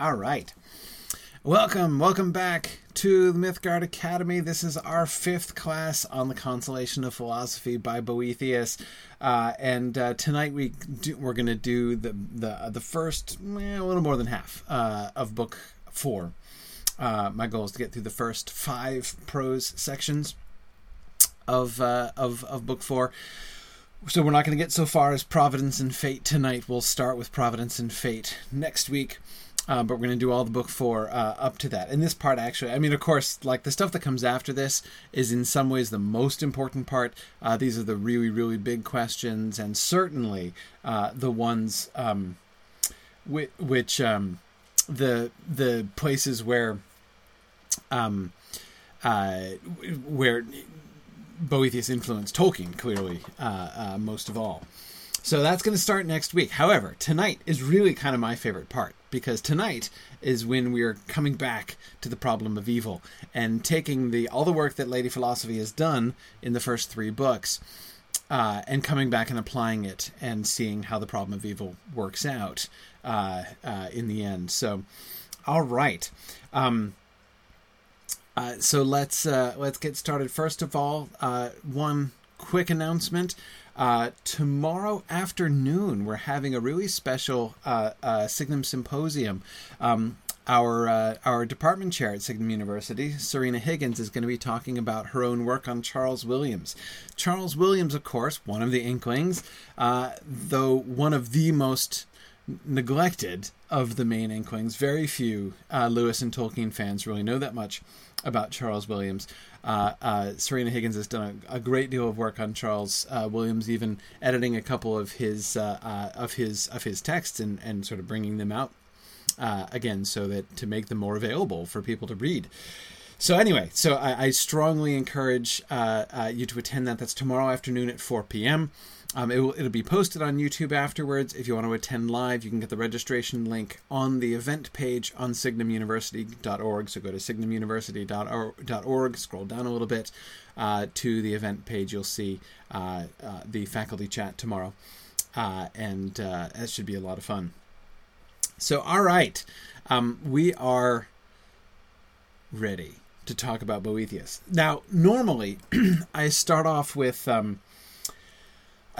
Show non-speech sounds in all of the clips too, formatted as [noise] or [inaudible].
All right. Welcome, welcome back to the Mythgard Academy. This is our fifth class on the Consolation of Philosophy by Boethius, uh, and uh, tonight we do, we're going to do the the the first eh, a little more than half uh, of book four. Uh, my goal is to get through the first five prose sections of uh, of of book four. So we're not going to get so far as Providence and Fate tonight. We'll start with Providence and Fate next week. Uh, but we're going to do all the book four uh, up to that. And this part, actually, I mean, of course, like the stuff that comes after this is in some ways the most important part. Uh, these are the really, really big questions, and certainly uh, the ones um, which, which um, the the places where um, uh, where Boethius influenced Tolkien clearly uh, most of all. So that's going to start next week. However, tonight is really kind of my favorite part because tonight is when we are coming back to the problem of evil and taking the all the work that Lady Philosophy has done in the first three books uh, and coming back and applying it and seeing how the problem of evil works out uh, uh, in the end. So, all right. Um, uh, so let's uh, let's get started. First of all, uh, one quick announcement. Uh, tomorrow afternoon, we're having a really special uh, uh, Signum Symposium. Um, our uh, our department chair at Signum University, Sørina Higgins, is going to be talking about her own work on Charles Williams. Charles Williams, of course, one of the Inklings, uh, though one of the most neglected of the main Inklings. Very few uh, Lewis and Tolkien fans really know that much about Charles Williams. Uh, uh, Sørina Higgins has done a, a, great deal of work on Charles uh, Williams, even editing a couple of his uh, uh, of his of his texts and, and sort of bringing them out uh, again, so that to make them more available for people to read. So anyway, so I, I strongly encourage you to attend that. That's tomorrow afternoon at 4 p.m. Um, it will, it'll be posted on YouTube afterwards. If you want to attend live, you can get the registration link on the event page on signumuniversity.org. So go to signumuniversity.org, scroll down a little bit uh, to the event page. You'll see uh, uh, the faculty chat tomorrow, uh, and uh, that should be a lot of fun. So, all right, um, we are ready to talk about Boethius. Now, normally, [clears throat] I start off with. Um,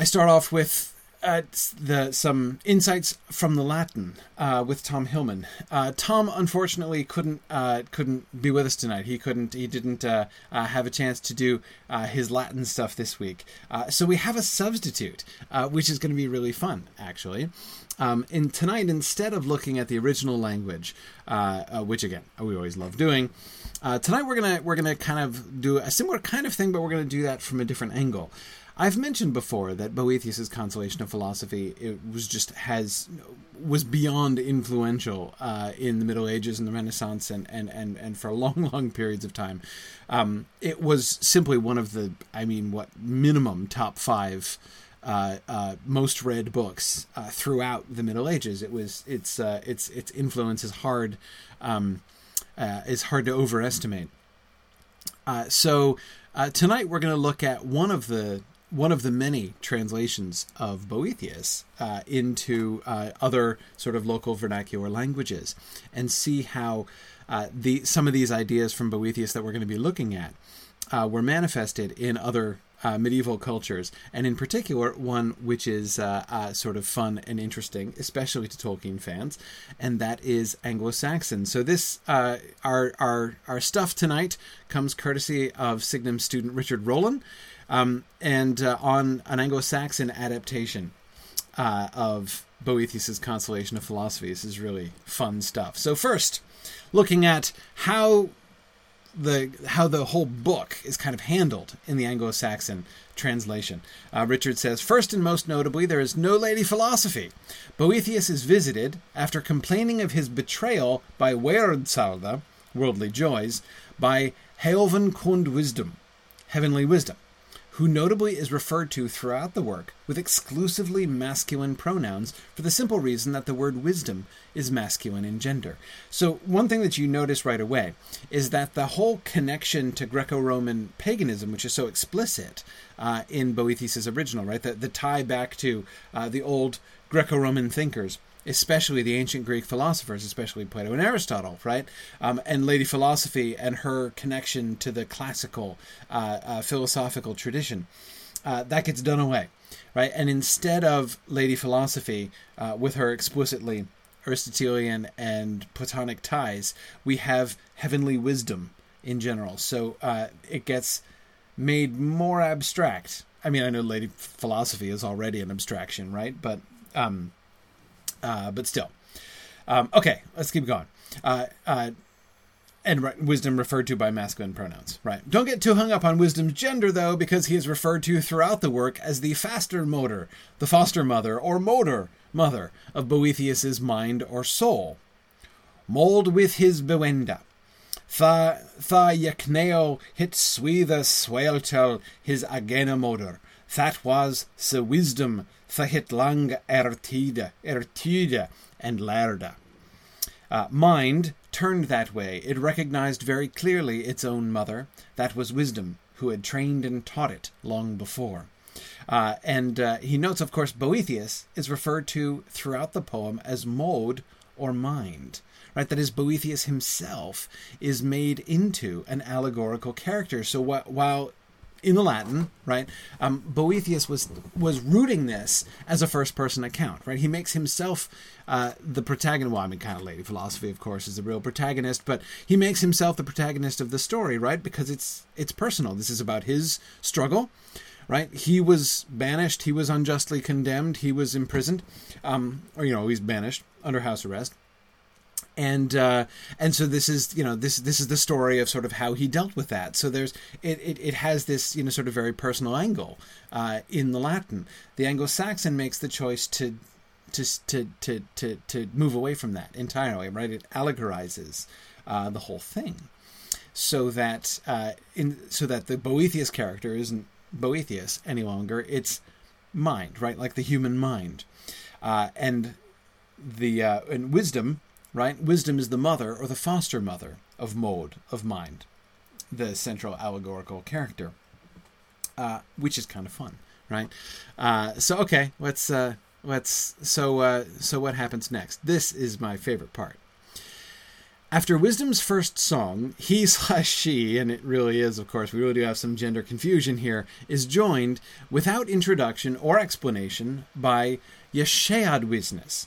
I start off with uh, the some insights from the Latin uh, with Tom Hillman. Uh, Tom unfortunately couldn't uh, couldn't be with us tonight. He couldn't. He didn't uh, uh, have a chance to do his Latin stuff this week. so we have a substitute, which is going to be really fun, actually. Um, and tonight, instead of looking at the original language, which again we always love doing. tonight we're gonna we're gonna kind of do a similar kind of thing, but we're gonna do that from a different angle. I've mentioned before that Boethius's Consolation of Philosophy it was just has was beyond influential uh, in the Middle Ages and the Renaissance and and and, and for long [laughs] long periods of time. Um, it was simply one of the I mean what minimum top five. Uh, uh, most read books uh, throughout the Middle Ages. It was its uh, its its influence is hard um, uh, is hard to overestimate. So tonight we're going to look at one of the one of the many translations of Boethius uh, into uh, other sort of local vernacular languages and see how uh, the some of these ideas from Boethius that we're going to be looking at uh, were manifested in other uh, medieval cultures, and in particular, one which is uh, sort of fun and interesting, especially to Tolkien fans, and that is Anglo-Saxon. So this our our our stuff tonight comes courtesy of Signum student Richard Rowland, um, and uh, on an Anglo-Saxon adaptation uh, of Boethius's Consolation of Philosophy. This is really fun stuff. So first, looking at how the how the whole book is kind of handled in the Anglo-Saxon translation. Uh, Richard says, first and most notably, there is no lady philosophy. Boethius is visited after complaining of his betrayal by Weerdsalda, worldly joys, by Heoven Kund wisdom, heavenly wisdom who notably is referred to throughout the work with exclusively masculine pronouns for the simple reason that the word wisdom is masculine in gender. So, one thing that you notice right away is that the whole connection to Greco Roman paganism, which is so explicit uh, in Boethius' original, right? The, the tie back to uh, the old Greco Roman thinkers especially the ancient Greek philosophers, especially Plato and Aristotle, right? Um, and Lady Philosophy and her connection to the classical uh, uh, philosophical tradition. Uh, that gets done away, right? And instead of Lady Philosophy, uh, with her explicitly Aristotelian and Platonic ties, we have heavenly wisdom in general. So uh, it gets made more abstract. I mean, I know Lady Philosophy is already an abstraction, right? But um, uh, but still. Um, okay, let's keep going. Uh, uh, and right, wisdom referred to by masculine pronouns, right? Don't get too hung up on wisdom's gender, though, because he is referred to throughout the work as the faster motor, the foster mother, or motor mother of Boethius's mind or soul. Mold with his bewenda. Tha, tha yakneo hit switha sweltel his agena motor. That was se wisdom hit lang ertide, ertide and lerda. Uh, mind turned that way. It recognized very clearly its own mother. That was wisdom, who had trained and taught it long before. Uh, and uh, he notes, of course, Boethius is referred to throughout the poem as mode or mind. Right, that is, Boethius himself is made into an allegorical character. So wh- while in the Latin, right? Um, Boethius was was rooting this as a first person account, right? He makes himself uh, the protagonist. Well, I mean, kind of lady philosophy, of course, is the real protagonist, but he makes himself the protagonist of the story, right? Because it's it's personal. This is about his struggle, right? He was banished. He was unjustly condemned. He was imprisoned, um, or you know, he's banished under house arrest and uh, and so this is you know this this is the story of sort of how he dealt with that. So there's it it, it has this you know sort of very personal angle uh, in the Latin. The Anglo-Saxon makes the choice to to to to to, to move away from that entirely. Right, it allegorizes uh, the whole thing, so that uh, in so that the Boethius character isn't Boethius any longer. It's mind, right, like the human mind, uh, and the uh, and wisdom right? Wisdom is the mother or the foster mother of mode, of mind, the central allegorical character, uh, which is kind of fun, right? Uh, so okay, let's uh, let's so uh, so what happens next? This is my favorite part. After Wisdom's first song, he [laughs] slash she, and it really is, of course, we really do have some gender confusion here, is joined without introduction or explanation by Gesceadwisnes,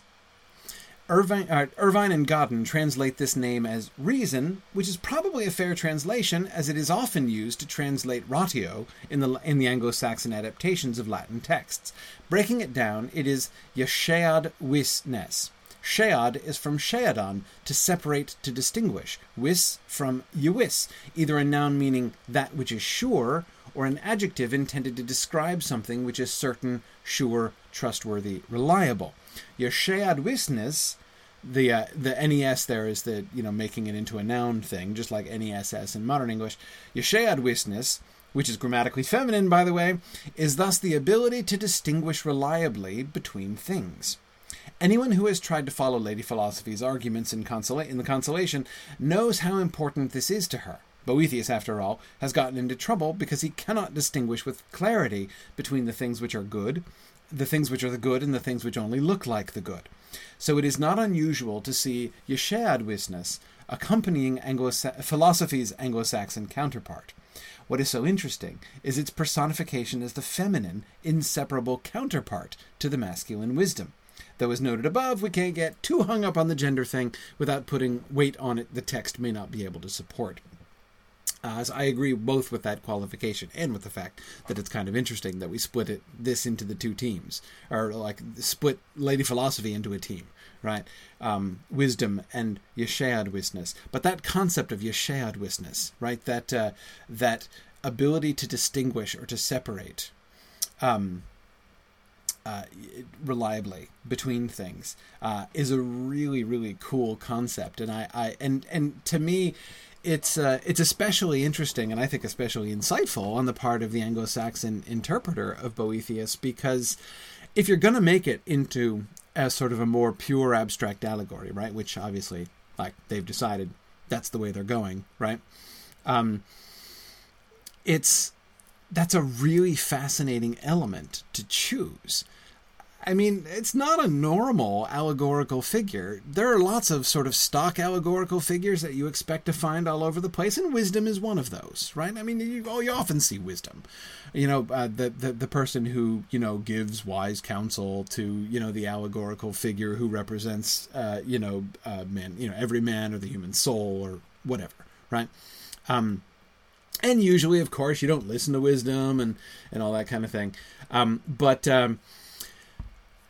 Irvine, uh, Irvine and Godden translate this name as reason, which is probably a fair translation, as it is often used to translate ratio in the in the Anglo-Saxon adaptations of Latin texts. Breaking it down, it is yeshead wisnes. Shead is from sheadon, to separate, to distinguish. Wis from yuis, either a noun meaning that which is sure, or an adjective intended to describe something which is certain, sure, trustworthy, reliable. Your shead wisnes, the uh, the nes there is the you know making it into a noun thing, just like ness in modern English. Your shead wisnes, which is grammatically feminine, by the way, is thus the ability to distinguish reliably between things. Anyone who has tried to follow Lady Philosophy's arguments in, consola- in the Consolation knows how important this is to her. Boethius, after all, has gotten into trouble because he cannot distinguish with clarity between the things which are good the things which are the good and the things which only look like the good. So it is not unusual to see Gesceadwisnes accompanying Anglo- philosophy's Anglo Saxon counterpart. What is so interesting is its personification as the feminine, inseparable counterpart to the masculine wisdom. Though, as noted above, we can't get too hung up on the gender thing without putting weight on it the text may not be able to support. Uh, so I agree both with that qualification and with the fact that it's kind of interesting that we split it this into the two teams, or like split Lady Philosophy into a team, right? Um, wisdom and Yeshayad But that concept of Yeshayad right? That uh, that ability to distinguish or to separate. Um, uh, reliably between things uh, is a really really cool concept and I, I and and to me it's uh, it's especially interesting and I think especially insightful on the part of the Anglo-Saxon interpreter of Boethius because if you're going to make it into a sort of a more pure abstract allegory, right, which obviously like they've decided that's the way they're going, right? Um, it's that's a really fascinating element to choose. I mean, it's not a normal allegorical figure. There are lots of sort of stock allegorical figures that you expect to find all over the place, and wisdom is one of those, right? I mean, you, oh, you often see wisdom. You know, uh, the, the the person who you know gives wise counsel to you know the allegorical figure who represents uh, you know uh, man, you know every man or the human soul or whatever, right? Um, and usually, of course, you don't listen to wisdom and and all that kind of thing. Um, but um,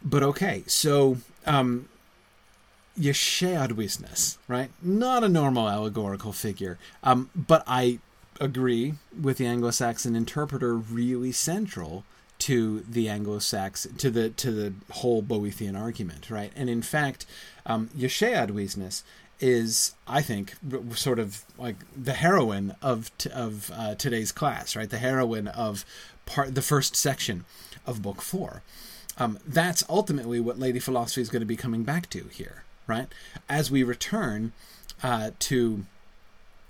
but okay, so um, Gesceadwisnes, right? Not a normal allegorical figure. Um, but I agree with the Anglo-Saxon interpreter, really central to the Anglo-Saxon to the to the whole Boethian argument, right? And in fact, um, Gesceadwisnes is, I think, sort of like the heroine of t- of uh, today's class, right? The heroine of part the first section of Book Four. Um, that's ultimately what Lady Philosophy is going to be coming back to here, right? As we return uh, to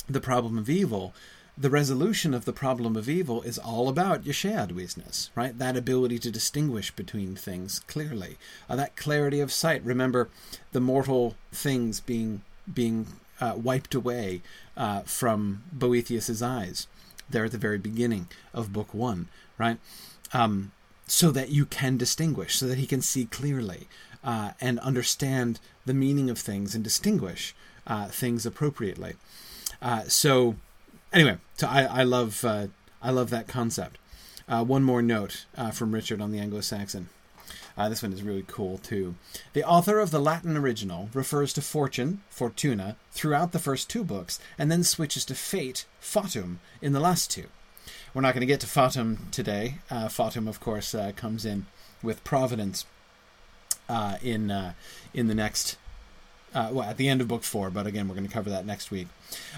the problem of evil, the resolution of the problem of evil is all about Gesceadwisnes, right? That ability to distinguish between things clearly, uh, that clarity of sight. Remember, the mortal things being being uh, wiped away uh, from Boethius's eyes there at the very beginning of Book One, right? Um, so that you can distinguish, so that he can see clearly uh, and understand the meaning of things and distinguish uh, things appropriately. Uh, so, anyway, so I, I love uh, I love that concept. Uh, one more note uh, from Richard on the Anglo-Saxon. this one is really cool too. The author of the Latin original refers to fortune, fortuna, throughout the first two books, and then switches to fate, fatum, in the last two. We're not going to get to Fatum today. Uh, Fatum, of course, uh, comes in with Providence uh, in uh, in the next. Uh, well, at the end of book four, but again, we're going to cover that next week.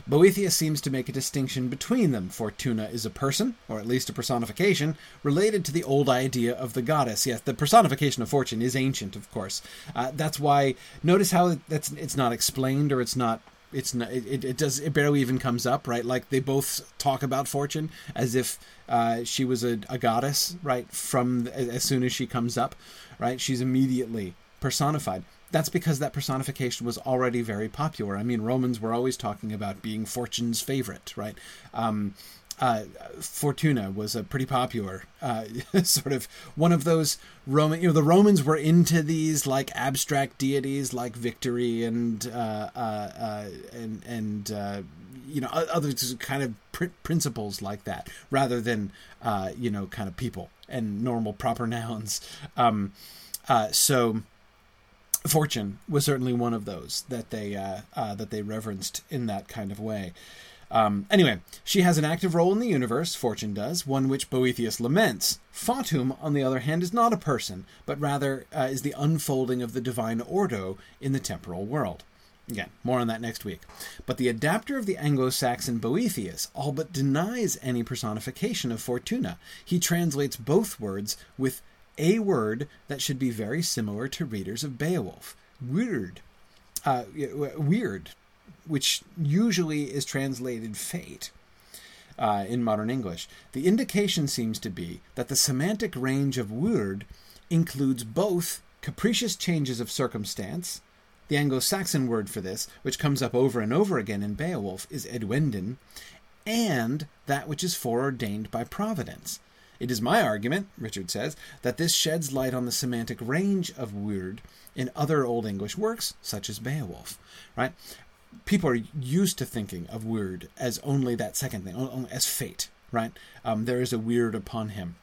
Boethius seems to make a distinction between them. Fortuna is a person, or at least a personification, related to the old idea of the goddess. Yes, the personification of fortune is ancient, of course. Uh, that's why. Notice how that's it's not explained or it's not it's not it, it does it barely even comes up right? Like they both talk about fortune as if uh, she was a, a goddess right? From as soon as she comes up right? She's immediately personified. That's because that personification was already very popular. I mean romans were always talking about being fortune's favorite right? Um, uh, Fortuna was a pretty popular uh, [laughs] sort of one of those Roman. You know, the Romans were into these like abstract deities like victory and uh, uh, uh and and uh, you know other kind of pr- principles like that, rather than you know kind of people and normal proper [laughs] nouns. Um, so. Fortune was certainly one of those that they that they reverenced in that kind of way. Um, anyway, she has an active role in the universe, Fortune does, one which Boethius laments. Fatum, on the other hand, is not a person, but rather uh, is the unfolding of the divine ordo in the temporal world. Again, more on that next week. But the adapter of the Anglo Saxon Boethius all but denies any personification of Fortuna. He translates both words with a word that should be very similar to readers of Beowulf. Weird. Uh, weird which usually is translated fate uh, in modern English. The indication seems to be that the semantic range of wyrd includes both capricious changes of circumstance. The Anglo Saxon word for this, which comes up over and over again in Beowulf, is edwenden, and that which is foreordained by Providence. It is my argument, Richard says, that this sheds light on the semantic range of wyrd in other Old English works, such as Beowulf. Right? People are used to thinking of weird as only that second thing, as fate, right? Um, there is a weird upon him.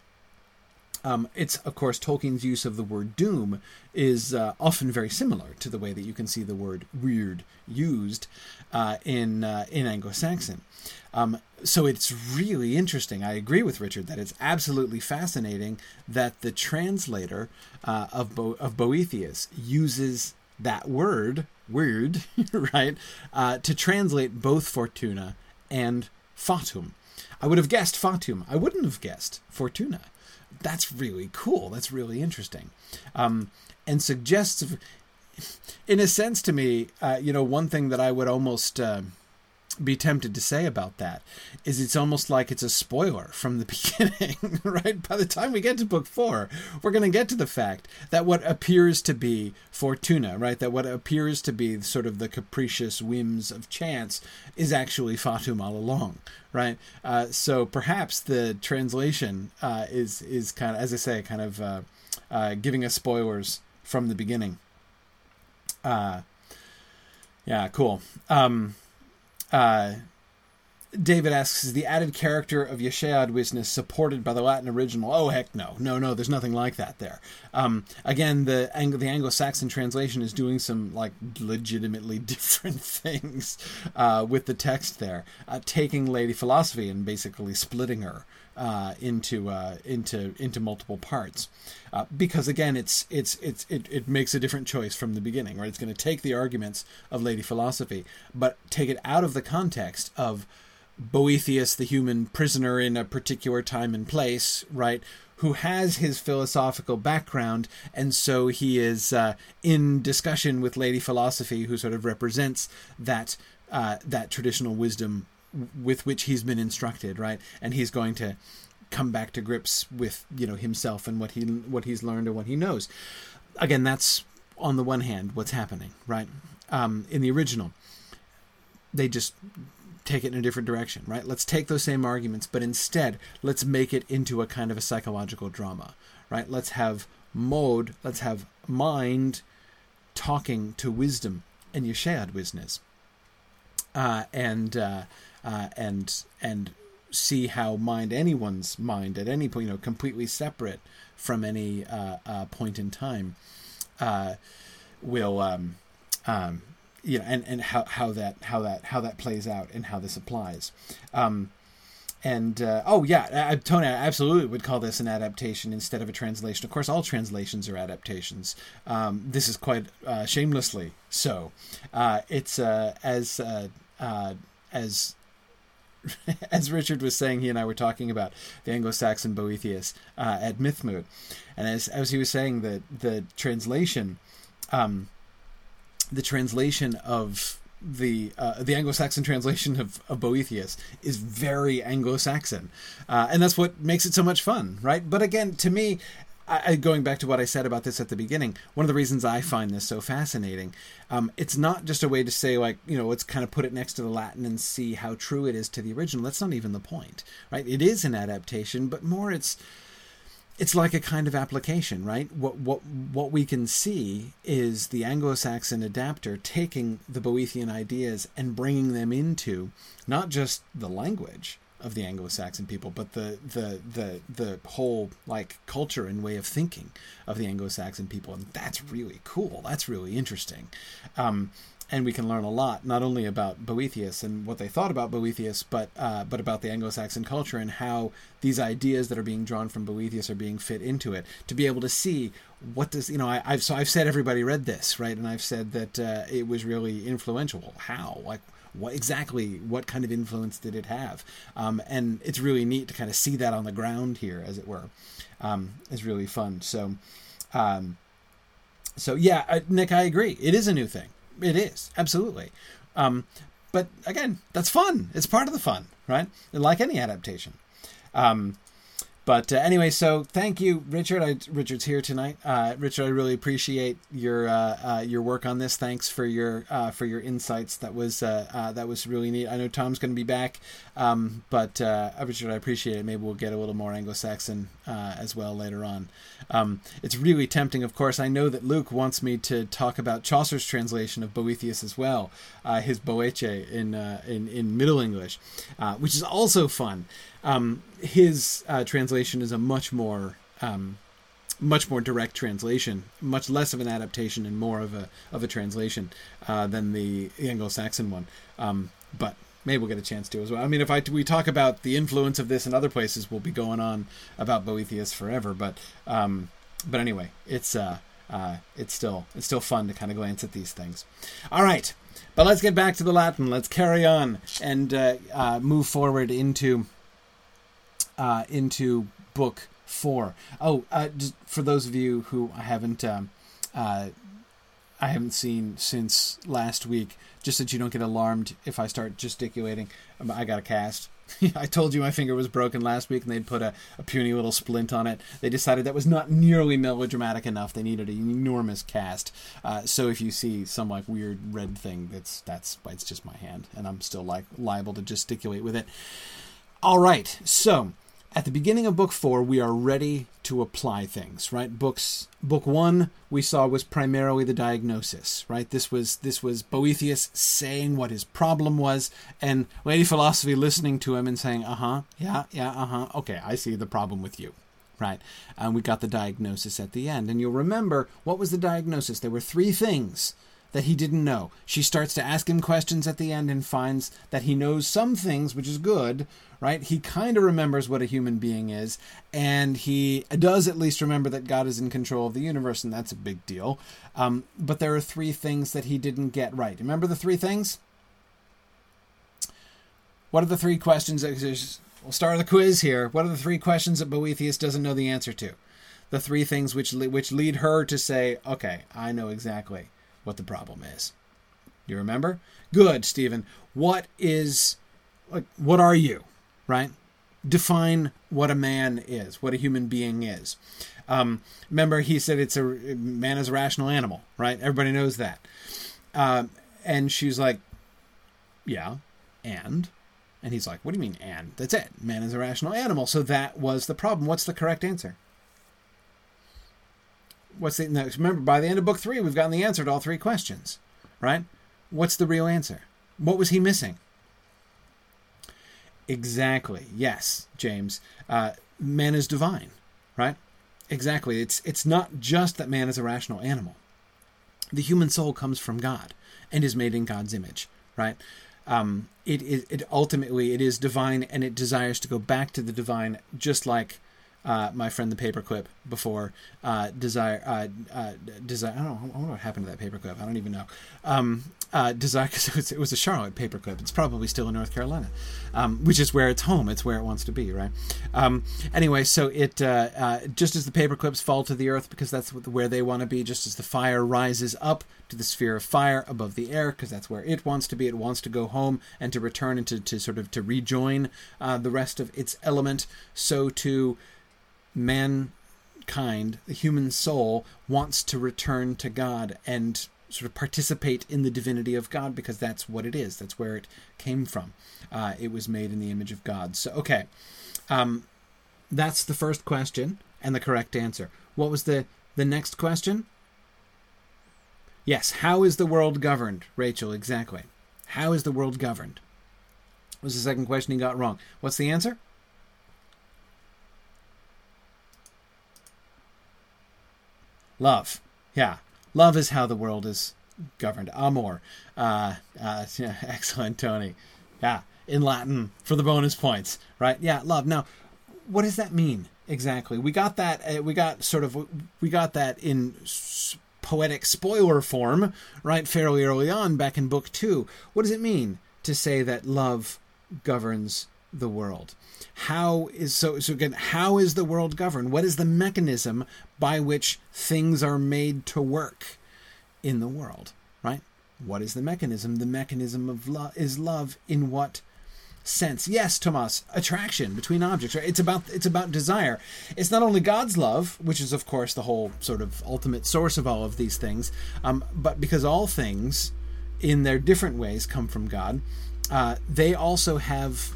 Um, it's of course Tolkien's use of the word doom is uh, often very similar to the way that you can see the word weird used uh, in uh, in Anglo-Saxon. Um, so it's really interesting. I agree with Richard that it's absolutely fascinating that the translator uh, of Bo- of Boethius uses that word weird, [laughs] right? Uh, to translate both Fortuna and Fatum. I would have guessed Fatum. I wouldn't have guessed Fortuna. That's really cool. That's really interesting. Um, and suggests, in a sense to me, uh, you know, one thing that I would almost. Uh, be tempted to say about that is it's almost like it's a spoiler from the [laughs] beginning, right? By the time we get to book four, we're going to get to the fact that what appears to be Fortuna, right? That what appears to be sort of the capricious whims of chance is actually Fatum all along, right? Uh, so perhaps the translation uh, is is kind of, as I say, kind of uh, uh giving us spoilers from the beginning. Uh, yeah, cool. Um, uh, David asks, is the added character of Yeshayad supported by the Latin original? Oh, heck no. No, no, there's nothing like that there. Um, again, the, Ang- the Anglo-Saxon translation is doing some, like, legitimately [laughs] different things uh, with the text there, uh, taking Lady Philosophy and basically splitting her uh, into uh, into into multiple parts, uh, because again, it's it's it's it, it makes a different choice from the beginning, right? It's going to take the arguments of Lady Philosophy, but take it out of the context of Boethius, the human prisoner in a particular time and place, right? Who has his philosophical background, and so he is uh, in discussion with Lady Philosophy, who sort of represents that uh, that traditional wisdom with which he's been instructed, right? And he's going to come back to grips with you know himself and what he what he's learned and what he knows. Again, that's on the one hand what's happening, right? Um, in the original, they just take it in a different direction, right? Let's take those same arguments, but instead let's make it into a kind of a psychological drama, right? Let's have mode, let's have mind talking to wisdom and Yeshayad wisdom, uh, and uh, uh, and and see how mind anyone's mind at any point, you know, completely separate from any uh, uh, point in time, uh, will um, um, you know, and, and how, how that how that how that plays out and how this applies. Um, and uh, oh yeah, I, Tony, I absolutely would call this an adaptation instead of a translation. Of course, all translations are adaptations. Um, this is quite uh, shamelessly so. Uh, it's uh, as uh, uh, as [laughs] as Richard was saying, he and I were talking about the Anglo-Saxon Boethius uh, at Mythmoot, and as as he was saying, the the translation, um, the translation of the uh, the Anglo-Saxon translation of, of Boethius is very Anglo-Saxon, uh, and that's what makes it so much fun, right? But again, to me, I, going back to what I said about this at the beginning, one of the reasons I find this so fascinating, um, it's not just a way to say like you know let's kind of put it next to the Latin and see how true it is to the original. That's not even the point, right? It is an adaptation, but more it's it's like a kind of application, right? What what what we can see is the Anglo-Saxon adapter taking the Boethian ideas and bringing them into not just the language, of the Anglo-Saxon people, but the the the the whole like culture and way of thinking of the Anglo-Saxon people, and that's really cool. That's really interesting. Um, and we can learn a lot not only about Boethius and what they thought about Boethius, but uh, but about the Anglo-Saxon culture and how these ideas that are being drawn from Boethius are being fit into it. To be able to see what does you know, I, have so I've said everybody read this right, and I've said that uh, it was really influential. How like what exactly what kind of influence did it have? Um, and it's really neat to kind of see that on the ground here, as it were. Um, it's really fun. So, um, so yeah, uh, Nick, I agree. It is a new thing. It is absolutely. Um, but again, that's fun. It's part of the fun, right? Like any adaptation. Um, but uh, anyway, so thank you, Richard. I, Richard's here tonight. Uh, Richard, I really appreciate your uh, uh your work on this. Thanks for your uh, for your insights. That was uh, that was really neat. I know Tom's going to be back, um, but Richard, I appreciate it. Maybe we'll get a little more Anglo-Saxon as well later on. Um, it's really tempting, of course. I know that Luke wants me to talk about Chaucer's translation of Boethius as well, his Boece in in in Middle English, which is also fun. Um, his uh, translation is a much more um, much more direct translation, much less of an adaptation and more of a of a translation uh, than the Anglo-Saxon one. Um, but maybe we'll get a chance to as well. I mean, if I we talk about the influence of this in other places, we'll be going on about Boethius forever. But um, but anyway, it's uh, uh, it's still it's still fun to kind of glance at these things. All right, but let's get back to the Latin. Let's carry on and uh, uh move forward into uh, into book four. Oh, uh, for those of you who I haven't um, uh, I haven't seen since last week. Just that you don't get alarmed if I start gesticulating. Um, I got a cast. [laughs] I told you my finger was broken last week, and they'd put a, a, puny little splint on it. They decided that was not nearly melodramatic enough. They needed an enormous cast. Uh, so if you see some like weird red thing, that's that's it's just my hand, and I'm still like liable to gesticulate with it. All right, so at the beginning of book four, we are ready to apply things, right? Books book one we saw was primarily the diagnosis, right? This was this was Boethius saying what his problem was, and Lady Philosophy listening to him and saying, "Uh huh, yeah, yeah, uh huh, okay, I see the problem with you." Right, and we got the diagnosis at the end. And you'll remember what was the diagnosis? There were three things that he didn't know. She starts to ask him questions at the end and finds that he knows some things, which is good, right? He kind of remembers what a human being is, and he does at least remember that God is in control of the universe, and that's a big deal. Um, but there are three things that he didn't get right. Remember the three things? What are the three questions? that. We'll start the quiz here. What are the three questions that Boethius doesn't know the answer to? The three things which which lead her to say, "Okay, I know exactly." What the problem is. You remember? Good, Stephen. What is like what are you? Right? Define what a man is, what a human being is. Um, remember, he said it's a man is a rational animal, right? Everybody knows that. Uh, and she's like, "Yeah, and." And he's like, "What do you mean, and?" That's it. Man is a rational animal. So that was the problem. What's the correct answer? What's the next? Remember, by the end of book three, we've gotten the answer to all three questions, right? What's the real answer? What was he missing? Exactly. Yes, James. Uh, man is divine, right? Exactly. It's it's not just that man is a rational animal. The human soul comes from God and is made in God's image, right? Um, it, it, it ultimately it is divine and it desires to go back to the divine, just like uh, my friend the paperclip before uh, desire uh, uh, desire. I don't know. I wonder what happened to that paperclip. I don't even know. Um, uh, desire because it was, it was a Charlotte paperclip. It's probably still in North Carolina, um, which is where it's home. It's where it wants to be, right? Um, anyway, so it uh, just as the paperclips fall to the earth because that's where they want to be. Just as the fire rises up to the sphere of fire above the air because that's where it wants to be. It wants to go home and to return and to, to sort of to rejoin the rest of its element. So to mankind, the human soul, wants to return to God and sort of participate in the divinity of God because that's what it is. That's where it came from. Uh, it was made in the image of God. So, okay. Um, that's the first question and the correct answer. What was the, the next question? Yes, how is the world governed? Rachel, exactly. How is the world governed? Was the second question he got wrong. What's the answer? Love. Yeah. Love is how the world is governed. Amor. Uh, uh, [laughs] yeah, excellent, Tony. Yeah. In Latin for the bonus points, right? Yeah, love. Now, what does that mean exactly? We got that. Uh, we got sort of. We got that in poetic spoiler form, right? Fairly early on, back in book two. What does it mean to say that love governs the world? how is so so again how is the world governed? What is the mechanism by which things are made to work in the world right? What is the mechanism? The mechanism of love is love in what sense? Yes thomas attraction between objects right? It's about it's about desire. It's not only god's love which is of course the whole sort of ultimate source of all of these things um, but because all things in their different ways come from god uh, they also have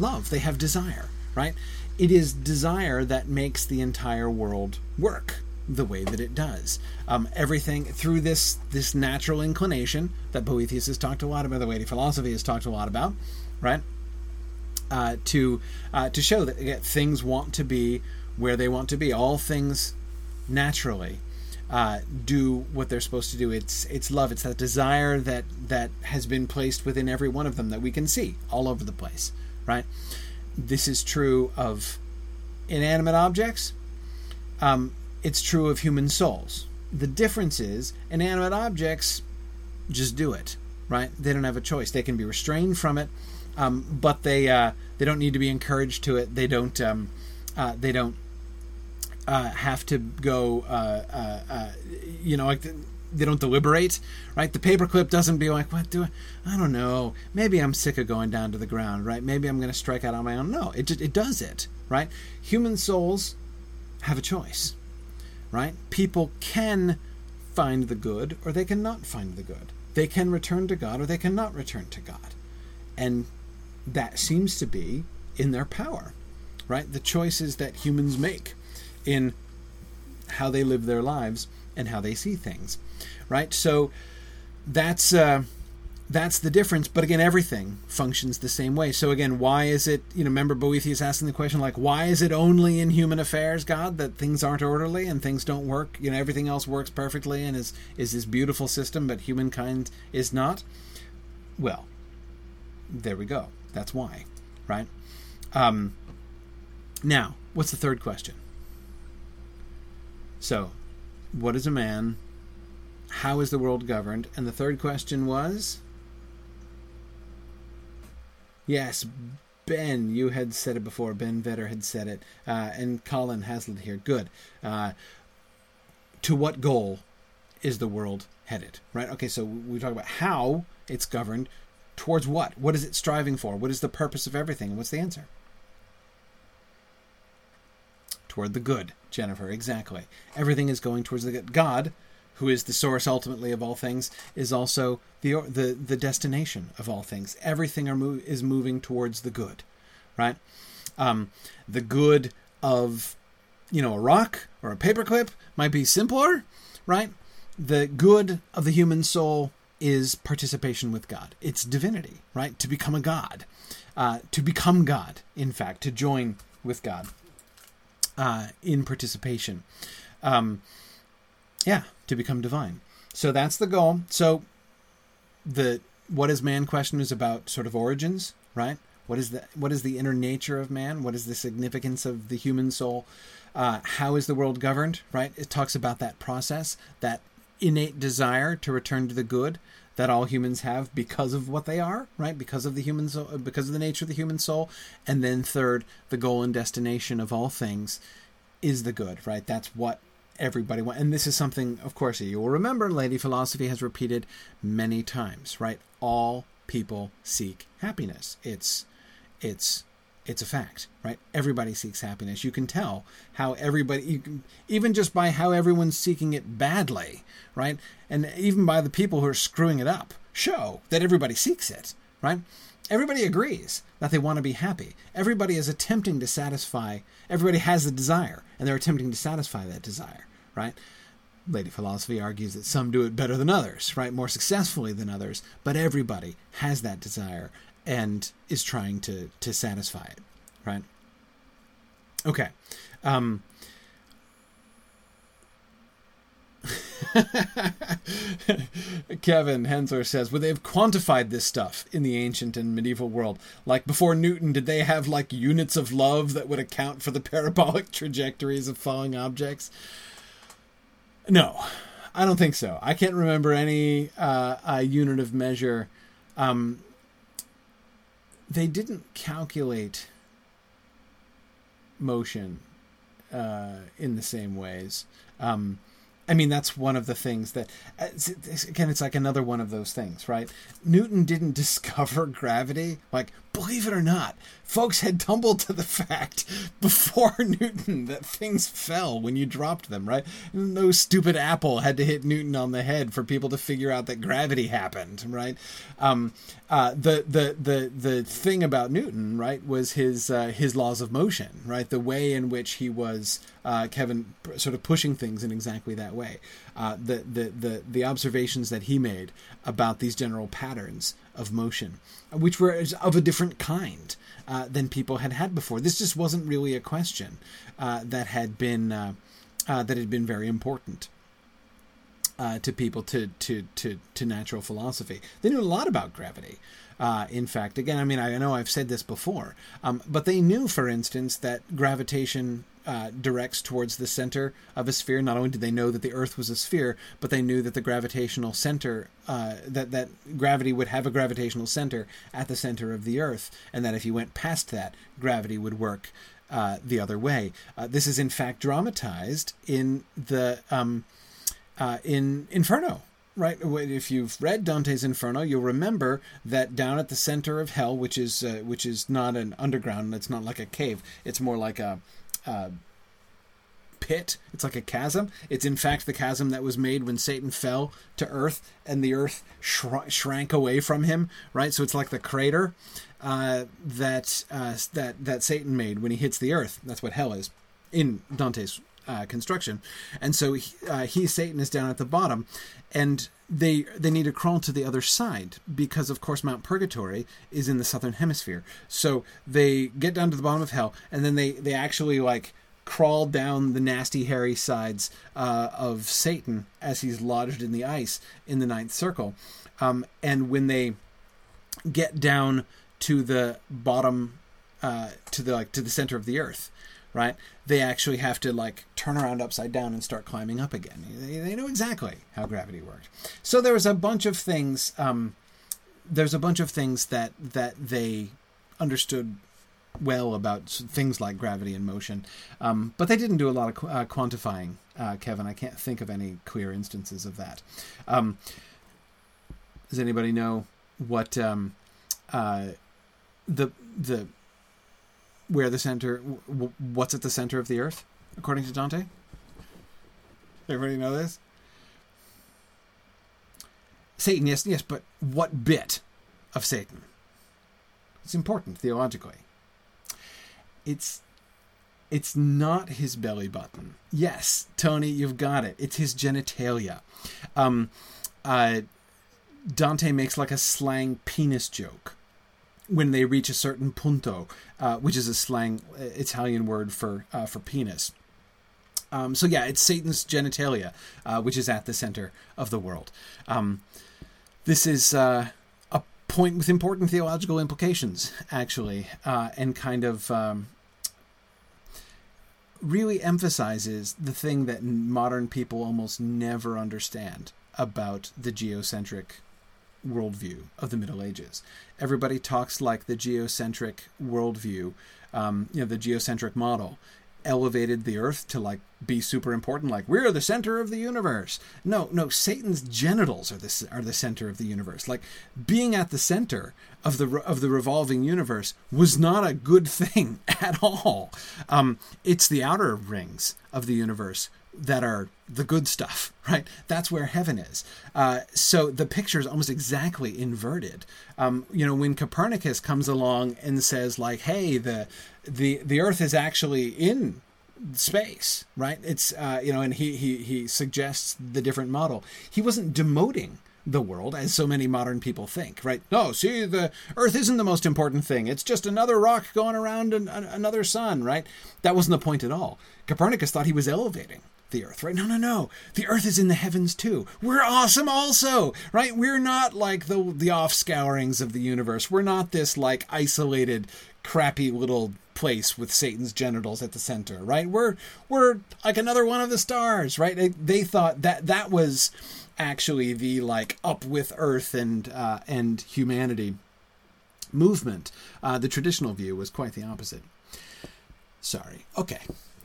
love, they have desire, right? It is desire that makes the entire world work the way that it does. Um, everything through this this natural inclination that Boethius has talked a lot about, the way philosophy has talked a lot about, right? Uh, to uh, to show that things want to be where they want to be. All things naturally uh, do what they're supposed to do. It's it's love. It's that desire that that has been placed within every one of them that we can see all over the place right? This is true of inanimate objects. Um, it's true of human souls. The difference is inanimate objects just do it, right? They don't have a choice. They can be restrained from it, um, but they uh, they don't need to be encouraged to it. They don't um, uh, they don't uh, have to go. Uh, uh, uh, you know, like they don't deliberate, right? The paperclip doesn't be like, what do I? I don't know. Maybe I'm sick of going down to the ground, right? Maybe I'm going to strike out on my own. No, it it does it, right? Human souls have a choice, right? People can find the good or they cannot find the good. They can return to God or they cannot return to God, and that seems to be in their power, right? The choices that humans make in how they live their lives and how they see things, right? So that's uh, that's the difference. But again, everything functions the same way. So again, why is it? You know, remember Boethius asking the question like, why is it only in human affairs, God, that things aren't orderly and things don't work? You know, everything else works perfectly and is is this beautiful system, but humankind is not. Well, there we go. That's why, right? Um, now, what's the third question? So, what is a man? How is the world governed? And the third question was Yes, Ben, you had said it before. Ben Vetter had said it. Uh, and Colin Hazlitt here. Good. Uh, to what goal is the world headed? Right? Okay, so we talk about how it's governed. Towards what? What is it striving for? What is the purpose of everything? what's the answer? Toward the good, Jennifer. Exactly. Everything is going towards the good. God, who is the source ultimately of all things, is also the the the destination of all things. Everything are is moving towards the good, right? Um, the good of you know a rock or a paperclip might be simpler, right? The good of the human soul is participation with God. It's divinity, right? To become a God, uh, to become God. In fact, to join with God uh, in participation. Um, yeah, to become divine. So that's the goal. So the what is man question is about sort of origins, right? What is the what is the inner nature of man? What is the significance of the human soul? Uh, how is the world governed? Right? It talks about that process, that innate desire to return to the good that all humans have because of what they are, right? Because of the human soul, because of the nature of the human soul. And then third, the goal and destination of all things is the good, right? That's what everybody wants. And this is something, of course, you will remember Lady Philosophy has repeated many times, right? All people seek happiness. It's it's it's a fact, right? Everybody seeks happiness. You can tell how everybody, can, even just by how everyone's seeking it badly, right? And even by the people who are screwing it up, show that everybody seeks it, right? Everybody agrees that they want to be happy. Everybody is attempting to satisfy, everybody has the desire, and they're attempting to satisfy that desire, right? Lady Philosophy argues that some do it better than others, right? More successfully than others, but everybody has that desire and is trying to to satisfy it, right? Okay. Um, [laughs] Kevin Hensler says, "Would they have quantified this stuff in the ancient and medieval world? Like before Newton, did they have like units of love that would account for the parabolic [laughs] trajectories of falling objects?" No, I don't think so. I can't remember any uh, unit of measure. Um, they didn't calculate motion uh, in the same ways. Um, I mean, that's one of the things that, uh, again, it's like another one of those things, right? Newton didn't [laughs] discover gravity. Like, believe it or not, folks had tumbled to the fact before [laughs] Newton that things fell when you dropped them, right? No stupid apple had to hit Newton on the head for people to figure out that gravity happened, right? Um, uh, the the the the thing about Newton, right, was his uh, his laws of motion, right? The way in which he was uh, Kevin sort of pushing things in exactly that way. Uh, the, the the the observations that he made about these general patterns of motion, which were of a different kind uh, than people had had before. This just wasn't really a question uh, that had been that had been very important. Uh, to people to, to to to natural philosophy. They knew a lot about gravity. Uh, in fact, again, I mean, I know I've said this before, um, but they knew, for instance, that gravitation uh, directs towards the center of a sphere. Not only did they know that the Earth was a sphere, but they knew that the gravitational center, uh, that that gravity would have a gravitational center at the center of the Earth, and that if you went past that, gravity would work uh, the other way. Uh, this is in fact dramatized in the. Um, uh, in Inferno, right? If you've read Dante's Inferno, you'll remember that down at the center of hell, which is uh, which is not an underground, it's not like a cave. It's more like a, a pit. It's like a chasm. It's in fact the chasm that was made when Satan fell to earth, and the earth shrank away from him. Right. So it's like the crater uh, that uh, that that Satan made when he hits the earth. That's what hell is in Dante's uh, construction. And so he, uh, he, Satan, is down at the bottom, and they they need to crawl to the other side because, of course, Mount Purgatory is in the southern hemisphere. So they get down to the bottom of hell, and then they they actually like crawl down the nasty, hairy sides uh, of Satan as he's lodged in the ice in the ninth circle. Um, and when they get down to the bottom, uh, to the like to the center of the earth, right? They actually have to like turn around upside down and start climbing up again. They, they know exactly how gravity worked. So there was a bunch of things. Um, there's a bunch of things that that they understood well about things like gravity and motion, um, but they didn't do a lot of uh, quantifying. Uh, Kevin, I can't think of any clear instances of that. Um, does anybody know what um, uh, the the where the center, what's at the center of the earth, according to Dante? Everybody know this? Satan, yes, yes, but what bit of Satan? It's important theologically. It's it's not his belly button. Yes, Tony, you've got it. It's his genitalia. Um, uh, Dante makes like a slang penis joke when they reach a certain punto, uh, which is a slang uh, Italian word for uh, for penis. Um, so yeah, it's Satan's genitalia, uh, which is at the center of the world. Um, this is uh, a point with important theological implications, actually, uh, and kind of um, really emphasizes the thing that modern people almost never understand about the geocentric worldview of the Middle Ages. Everybody talks like the geocentric worldview, um, you know, the geocentric model elevated the earth to like be super important like we're the center of the universe. No no satan's genitals are the are the center of the universe. Like being at the center of the of the revolving universe was not a good [laughs] thing at all. Um, it's the outer rings of the universe that are the good stuff, [laughs] right? That's where heaven is. Uh, so the picture is almost exactly inverted. Um, you know, when Copernicus comes along and says, like, "Hey, the the the Earth is actually in space," right? It's uh, you know, and he he he suggests the different model. He wasn't demoting the world, as so many modern people think, right? No, see, the Earth isn't the most important thing. It's just another rock going around an, an, another sun, right? That wasn't the point at all. Copernicus thought he was elevating the earth, right? No, no, no. The earth is in the heavens too. We're awesome also, right? We're not like the the offscourings of the universe. We're not this like isolated crappy little place with Satan's genitals at the center, right? We're we're like another one of the stars, right? They, they thought that that was actually the like up with earth and uh, and humanity movement. Uh, the traditional view was quite the opposite. Sorry. Okay.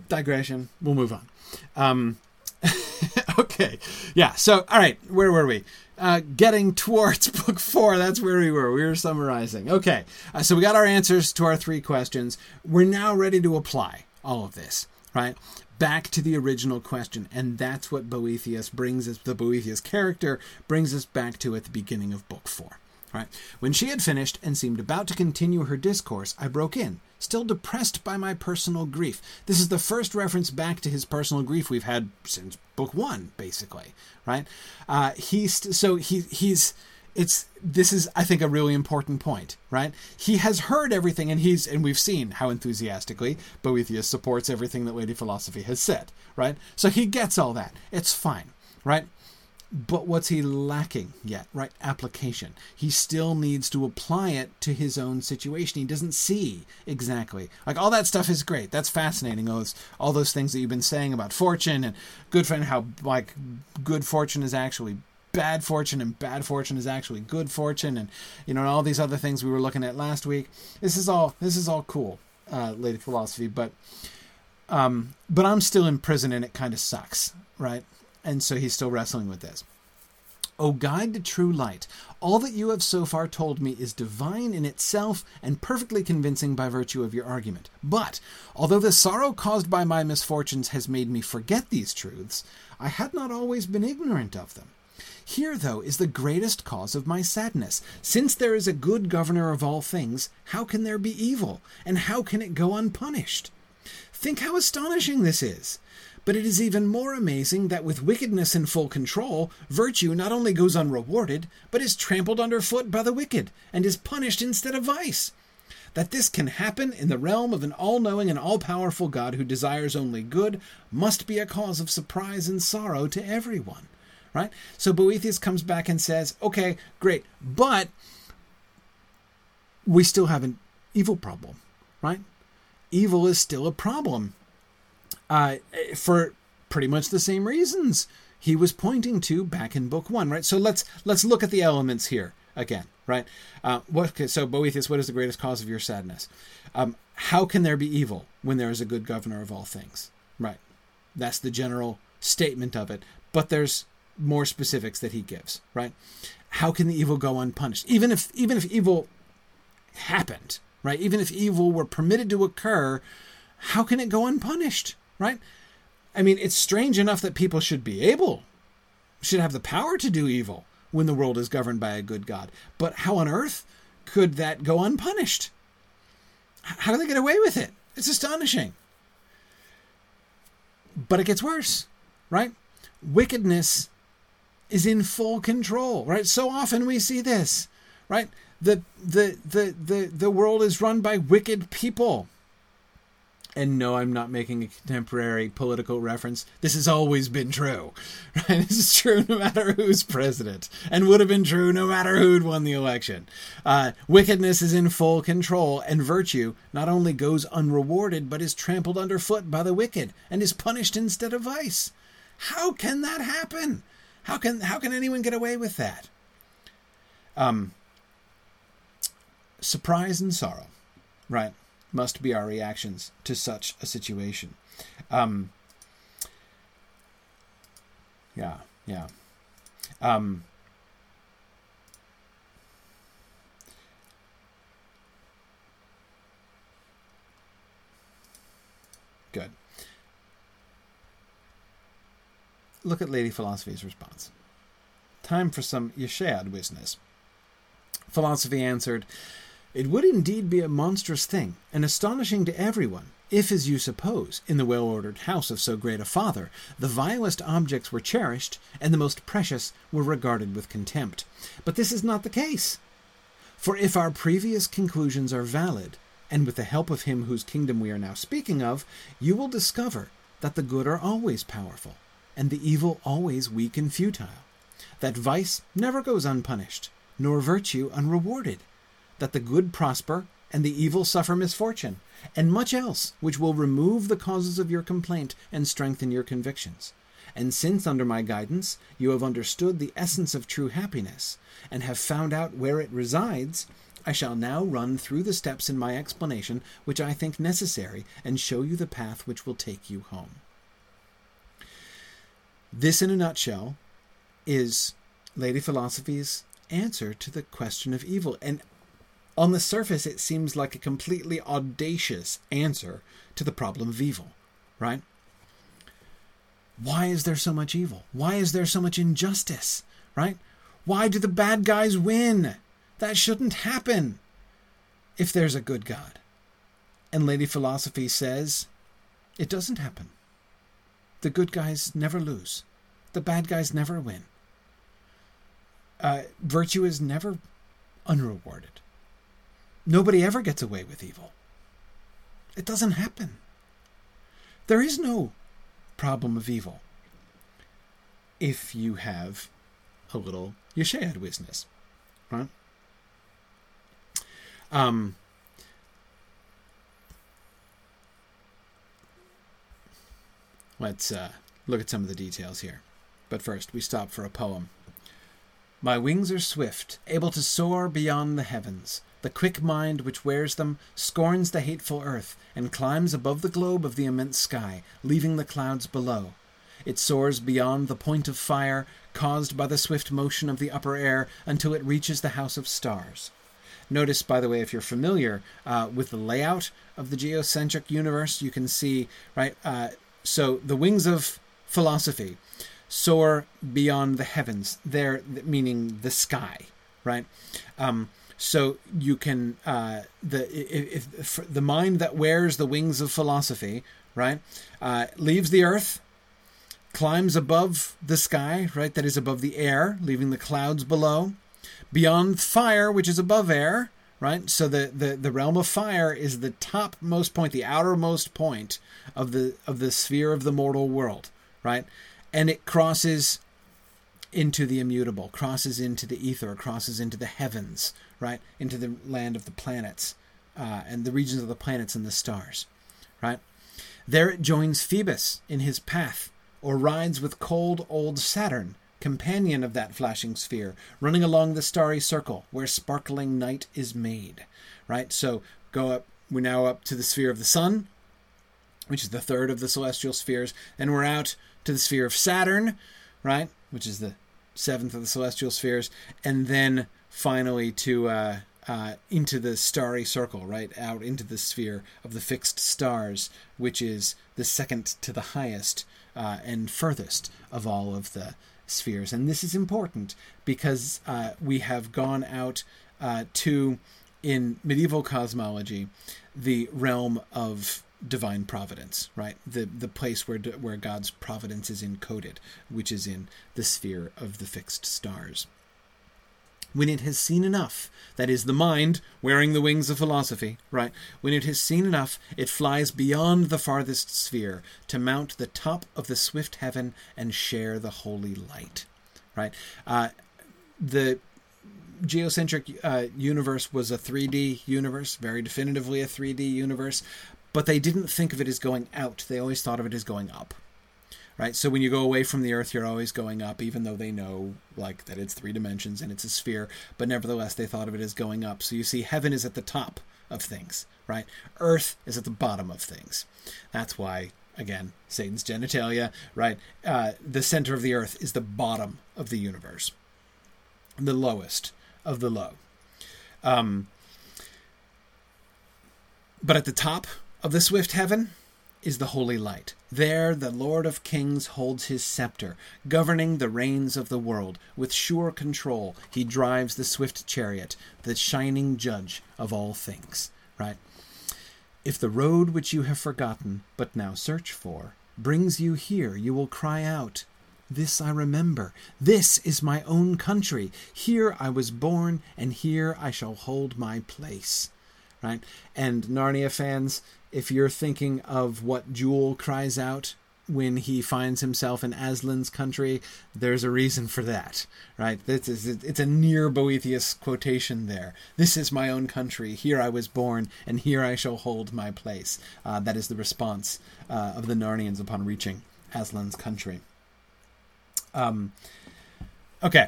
Digression. We'll move on. Um, [laughs] okay. Yeah. So, all right. Where were we? Uh, getting towards [laughs] book four. That's where we were. We were summarizing. Okay. Uh, so we got our answers to our three questions. We're now ready to apply all of this, right? Back to the original question. And that's what Boethius brings us, the Boethius character brings us back to at the beginning of book four. Right. When she had finished and seemed about to continue her discourse, I broke in, still depressed by my personal grief. This is the first reference back to his personal grief we've had since book one, basically. Right. Uh, he's so he he's it's this is I think a really important point, right? He has heard everything and he's and we've seen how enthusiastically Boethius supports everything that Lady Philosophy has said, right? So he gets all that. It's fine, right? But what's he lacking yet? Right? Application. He still needs to apply it to his own situation. He doesn't see exactly. Like all that stuff is great. That's fascinating. All those all those things that you've been saying about fortune and good friend how like good fortune is actually bad fortune and bad fortune is actually good fortune and you know and all these other things we were looking at last week. This is all this is all cool, uh, lady philosophy, but um but I'm still in prison and it kind of sucks, right? And so he's still wrestling with this. O guide to true light, all that you have so far told me is divine in itself and perfectly convincing by virtue of your argument. But, although the sorrow caused by my misfortunes has made me forget these truths, I had not always been ignorant of them. Here, though, is the greatest cause of my sadness. Since there is a good governor of all things, how can there be evil? And how can it go unpunished? Think how astonishing this is. But it is even more amazing that with wickedness in full control, virtue not only goes unrewarded, but is trampled underfoot by the wicked, and is punished instead of vice. That this can happen in the realm of an all knowing and all powerful God who desires only good must be a cause of surprise and sorrow to everyone. Right? So Boethius comes back and says, okay, great, but we still have an evil problem, right? Evil is still a problem uh, for pretty much the same reasons he was pointing to back in book one, right? So let's let's look at the elements here again, right? Uh, what so Boethius, what is the greatest cause of your sadness? Um, how can there be evil when there is a good governor of all things? Right. That's the general statement of it, but there's more specifics that he gives, right? How can the evil go unpunished? Even if even if evil happened, right? Even if evil were permitted to occur, how can it go unpunished? Right? I mean, it's strange enough that people should be able, should have the power to do evil when the world is governed by a good God. But how on earth could that go unpunished? How do they get away with it? It's astonishing. But it gets worse, right? Wickedness is in full control, right? So often we see this, right? The the the the, the world is run by wicked people and no, I'm not making a contemporary political reference. This has always been true. [laughs] Right? This is true no matter who's president, and would have been true no matter who'd won the election. Uh, wickedness is in full control, and virtue not only goes unrewarded, but is trampled underfoot by the wicked and is punished instead of vice. How can that happen? How can how can anyone get away with that? Um, surprise and sorrow, right? Must be our reactions to such a situation. Um, yeah, yeah. Um, good. Look at Lady Philosophy's response. Time for some Gesceadwisnes. Philosophy answered, it would indeed be a monstrous thing, and astonishing to everyone, if, as you suppose, in the well ordered house of so great a father, the vilest objects were cherished, and the most precious were regarded with contempt. But this is not the case. For if our previous conclusions are valid, and with the help of him whose kingdom we are now speaking of, you will discover that the good are always powerful, and the evil always weak and futile, that vice never goes unpunished, nor virtue unrewarded that the good prosper and the evil suffer misfortune, and much else which will remove the causes of your complaint and strengthen your convictions. And since under my guidance you have understood the essence of true happiness, and have found out where it resides, I shall now run through the steps in my explanation which I think necessary, and show you the path which will take you home. This, in a nutshell, is Lady Philosophy's answer to the question of evil. And on the surface, it seems like a completely audacious answer to the problem of evil, right? Why is there so much evil? Why is there so much injustice, right? Why do the bad guys win? That shouldn't happen if there's a good God. And Lady Philosophy says it doesn't happen. The good guys never lose, the bad guys never win. Uh, virtue is never unrewarded. Nobody ever gets away with evil. It doesn't happen. There is no problem of evil if you have a little Gesceadwisnes, right? Um, let's uh, look at some of the details here. But first, we stop for a poem. My wings are swift, able to soar beyond the heavens. The quick mind which wears them scorns the hateful earth and climbs above the globe of the immense sky, leaving the clouds below. It soars beyond the point of fire caused by the swift motion of the upper air until it reaches the house of stars. Notice, by the way, if you're familiar uh, with the layout of the geocentric universe, you can see, right? Uh, so the wings of philosophy soar beyond the heavens, there, meaning the sky, right? Um, so you can uh, the if, if, the mind that wears the wings of philosophy, right, uh, leaves the earth, climbs above the sky, right, that is above the air, leaving the clouds below, beyond fire, which is above air, right. So the the the realm of fire is the topmost point, the outermost point of the of the sphere of the mortal world, right, and it crosses into the immutable, crosses into the ether, crosses into the heavens, right? Into the land of the planets uh, and the regions of the planets and the stars, right? There it joins Phoebus in his path, or rides with cold old Saturn, companion of that flashing sphere, running along the starry circle where sparkling night is made, right? So go up, we're now up to the sphere of the sun, which is the third of the celestial spheres, and we're out to the sphere of Saturn, right? Which is the seventh of the celestial spheres, and then finally to uh, uh, into the starry circle, right out into the sphere of the fixed stars, which is the second to the highest uh, and furthest of all of the spheres. And this is important because uh, we have gone out uh, to, in medieval cosmology, the realm of divine providence, right? The the place where where God's providence is encoded, which is in the sphere of the fixed stars when it has seen enough, that is, the mind wearing the wings of philosophy, right? When it has seen enough, it flies beyond the farthest sphere to mount the top of the swift heaven and share the holy light, right? Uh, the geocentric uh, universe was a 3D universe, very definitively a 3D universe, but they didn't think of it as going out. They always thought of it as going up right? So when you go away from the Earth, you're always going up, even though they know like that it's three dimensions and it's a sphere. But nevertheless, they thought of it as going up. So you see, heaven is at the top of things, right? Earth is at the bottom of things. That's why, again, Satan's genitalia, right? Uh, the center of the Earth is the bottom of the universe, the lowest of the low. Um, but at the top of the swift heaven is the holy light. There the Lord of Kings holds his scepter, governing the reins of the world. With sure control, he drives the swift chariot, the shining judge of all things. Right? If the road which you have forgotten, but now search for, brings you here, you will cry out, This I remember. This is my own country. Here I was born, and here I shall hold my place. Right? And Narnia fans, if you're thinking of what Jewel cries out when he finds himself in Aslan's country, there's a reason for that, right? This is it's a near Boethius quotation there. This is my own country. Here I was born, and here I shall hold my place. Uh, that is the response uh, of the Narnians upon reaching Aslan's country. Um, okay.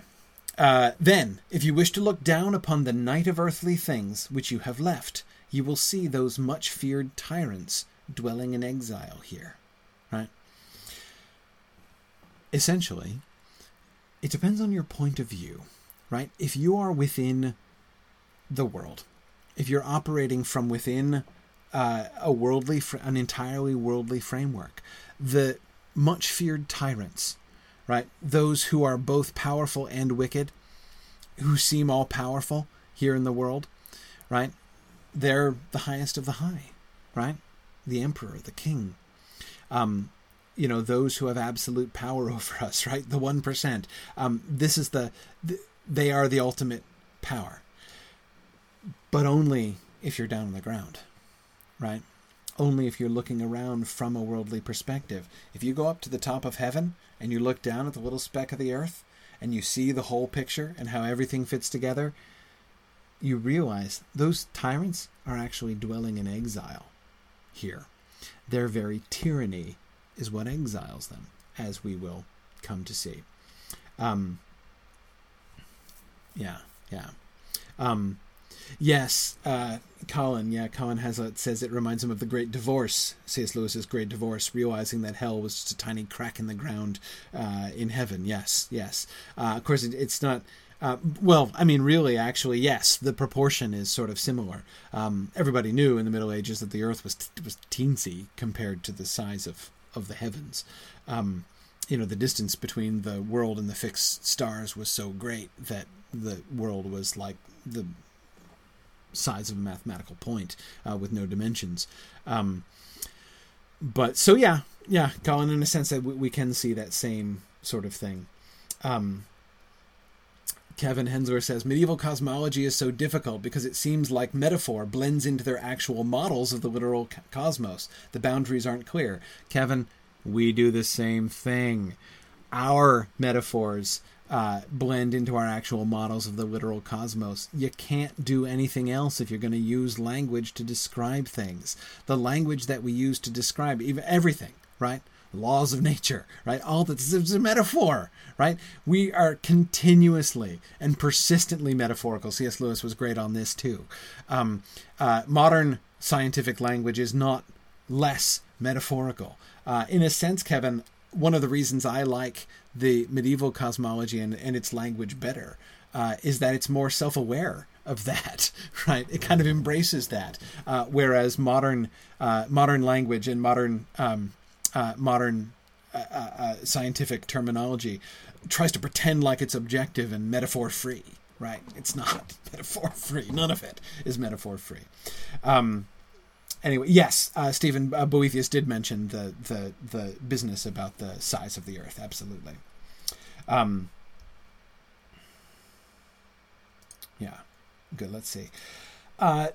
Uh, then, if you wish to look down upon the night of earthly things which you have left, you will see those much feared tyrants dwelling in exile here. Right? Essentially, it depends on your point of view, right? If you are within the world, if you're operating from within uh, a worldly, an entirely worldly framework, the much feared tyrants, right? Those who are both powerful and wicked, who seem all powerful here in the world, right? they're the highest of the high, right? The emperor, the king. Um, you know, those who have absolute power [laughs] over us, right? The 1%. Um, this is the, the, they are the ultimate power. But only if you're down on the ground, right? Only if you're looking around from a worldly perspective. If you go up to the top of heaven and you look down at the little speck of the earth and you see the whole picture and how everything fits together, you realize those tyrants are actually dwelling in exile here. Their very tyranny is what exiles them, as we will come to see. Um, yeah, yeah. Um, Yes, uh, Colin. Yeah, Colin has a, says it reminds him of the Great Divorce, C.S. Lewis's Great Divorce, realizing that hell was just a tiny crack in the ground uh, in heaven. Yes, yes. Uh, of course, it, it's not. Uh, well, I mean, really, actually, yes. The proportion is sort of similar. Um, everybody knew in the Middle Ages that the Earth was t- was teensy compared to the size of of the heavens. Um, you know, the distance between the world and the fixed stars was so great that the world was like the size of a mathematical point uh, with no dimensions. Um, but so yeah, yeah, Colin, in a sense that we, we can see that same sort of thing. Um, Kevin Hensler says medieval cosmology is so difficult because it seems like metaphor blends into their actual models of the literal cosmos. The boundaries aren't clear. Kevin, we do the same thing. Our metaphors uh, blend into our actual models of the literal cosmos. You can't do anything else if you're going to use language to describe things. The language that we use to describe even everything, right? Laws of nature, right? All this is a metaphor, right? We are continuously and persistently metaphorical. C.S. Lewis was great on this too. Um, uh, modern scientific language is not less metaphorical. Uh, in a sense, Kevin, one of the reasons I like the medieval cosmology and, and its language better uh, is that it's more self aware of that, [laughs] right? It kind of embraces that, uh, whereas modern uh, modern language and modern um, uh, modern uh, uh, scientific terminology tries to pretend like it's objective and metaphor free, right? It's not [laughs] metaphor free. None of it is metaphor free. Um, anyway, yes, uh, Stephen uh, Boethius did mention the, the the business about the size of the Earth. Absolutely. Um, yeah, good. Let's see. Uh,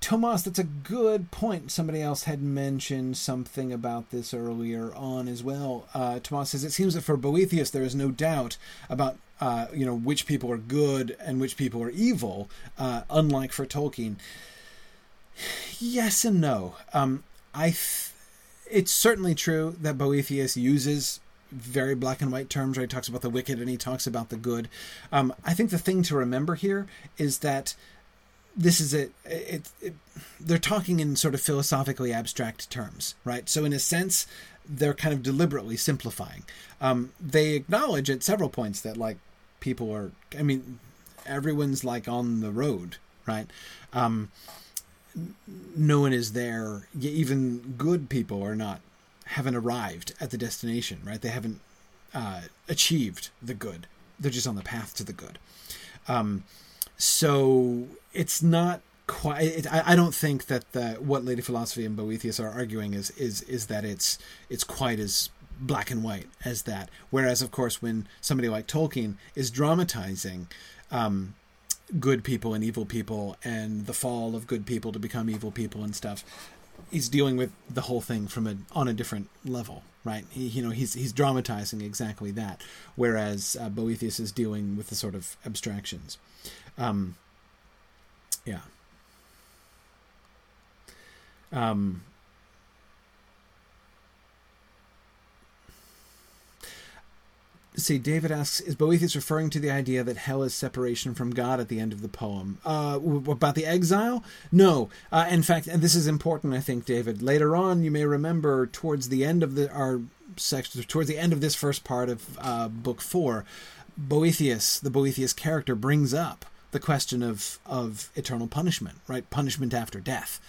Tomas, that's a good point. Somebody else had mentioned something about this earlier on as well. Uh, Tomas says it seems that for Boethius there is no doubt about uh, you know which people are good and which people are evil, uh, unlike for Tolkien. Yes and no. Um, I, th- it's certainly true that Boethius uses very black and white terms. Right, he talks about the wicked and he talks about the good. Um, I think the thing to remember here is that this is a it, it, they're talking in sort of philosophically abstract terms, right? So in a sense, they're kind of deliberately simplifying. Um, they acknowledge at several points that like people are. I mean, everyone's like on the road, right? Um, no one is there. Even good people are not haven't arrived at the destination, right? They haven't uh, achieved the good. They're just on the path to the good. Um, so it's not quite. It, I, I, don't think that the, what Lady Philosophy and Boethius are arguing is is is that it's it's quite as black and white as that. Whereas, of course, when somebody like Tolkien is dramatizing. Um, good people and evil people and the fall of good people to become evil people and stuff he's dealing with the whole thing from a on a different level, right? He, you know, he's he's dramatizing exactly that, whereas uh, Boethius is dealing with the sort of abstractions. Um, yeah. Um, see, David asks, is Boethius referring to the idea that hell is separation from God at the end of the poem? Uh, about the exile? No. Uh, in fact, and this is important, I think, David. Later on, you may remember towards the end of the our section, towards the end of this first part of uh, book four, Boethius, the Boethius character, brings up the question of of eternal punishment, right? Punishment after death,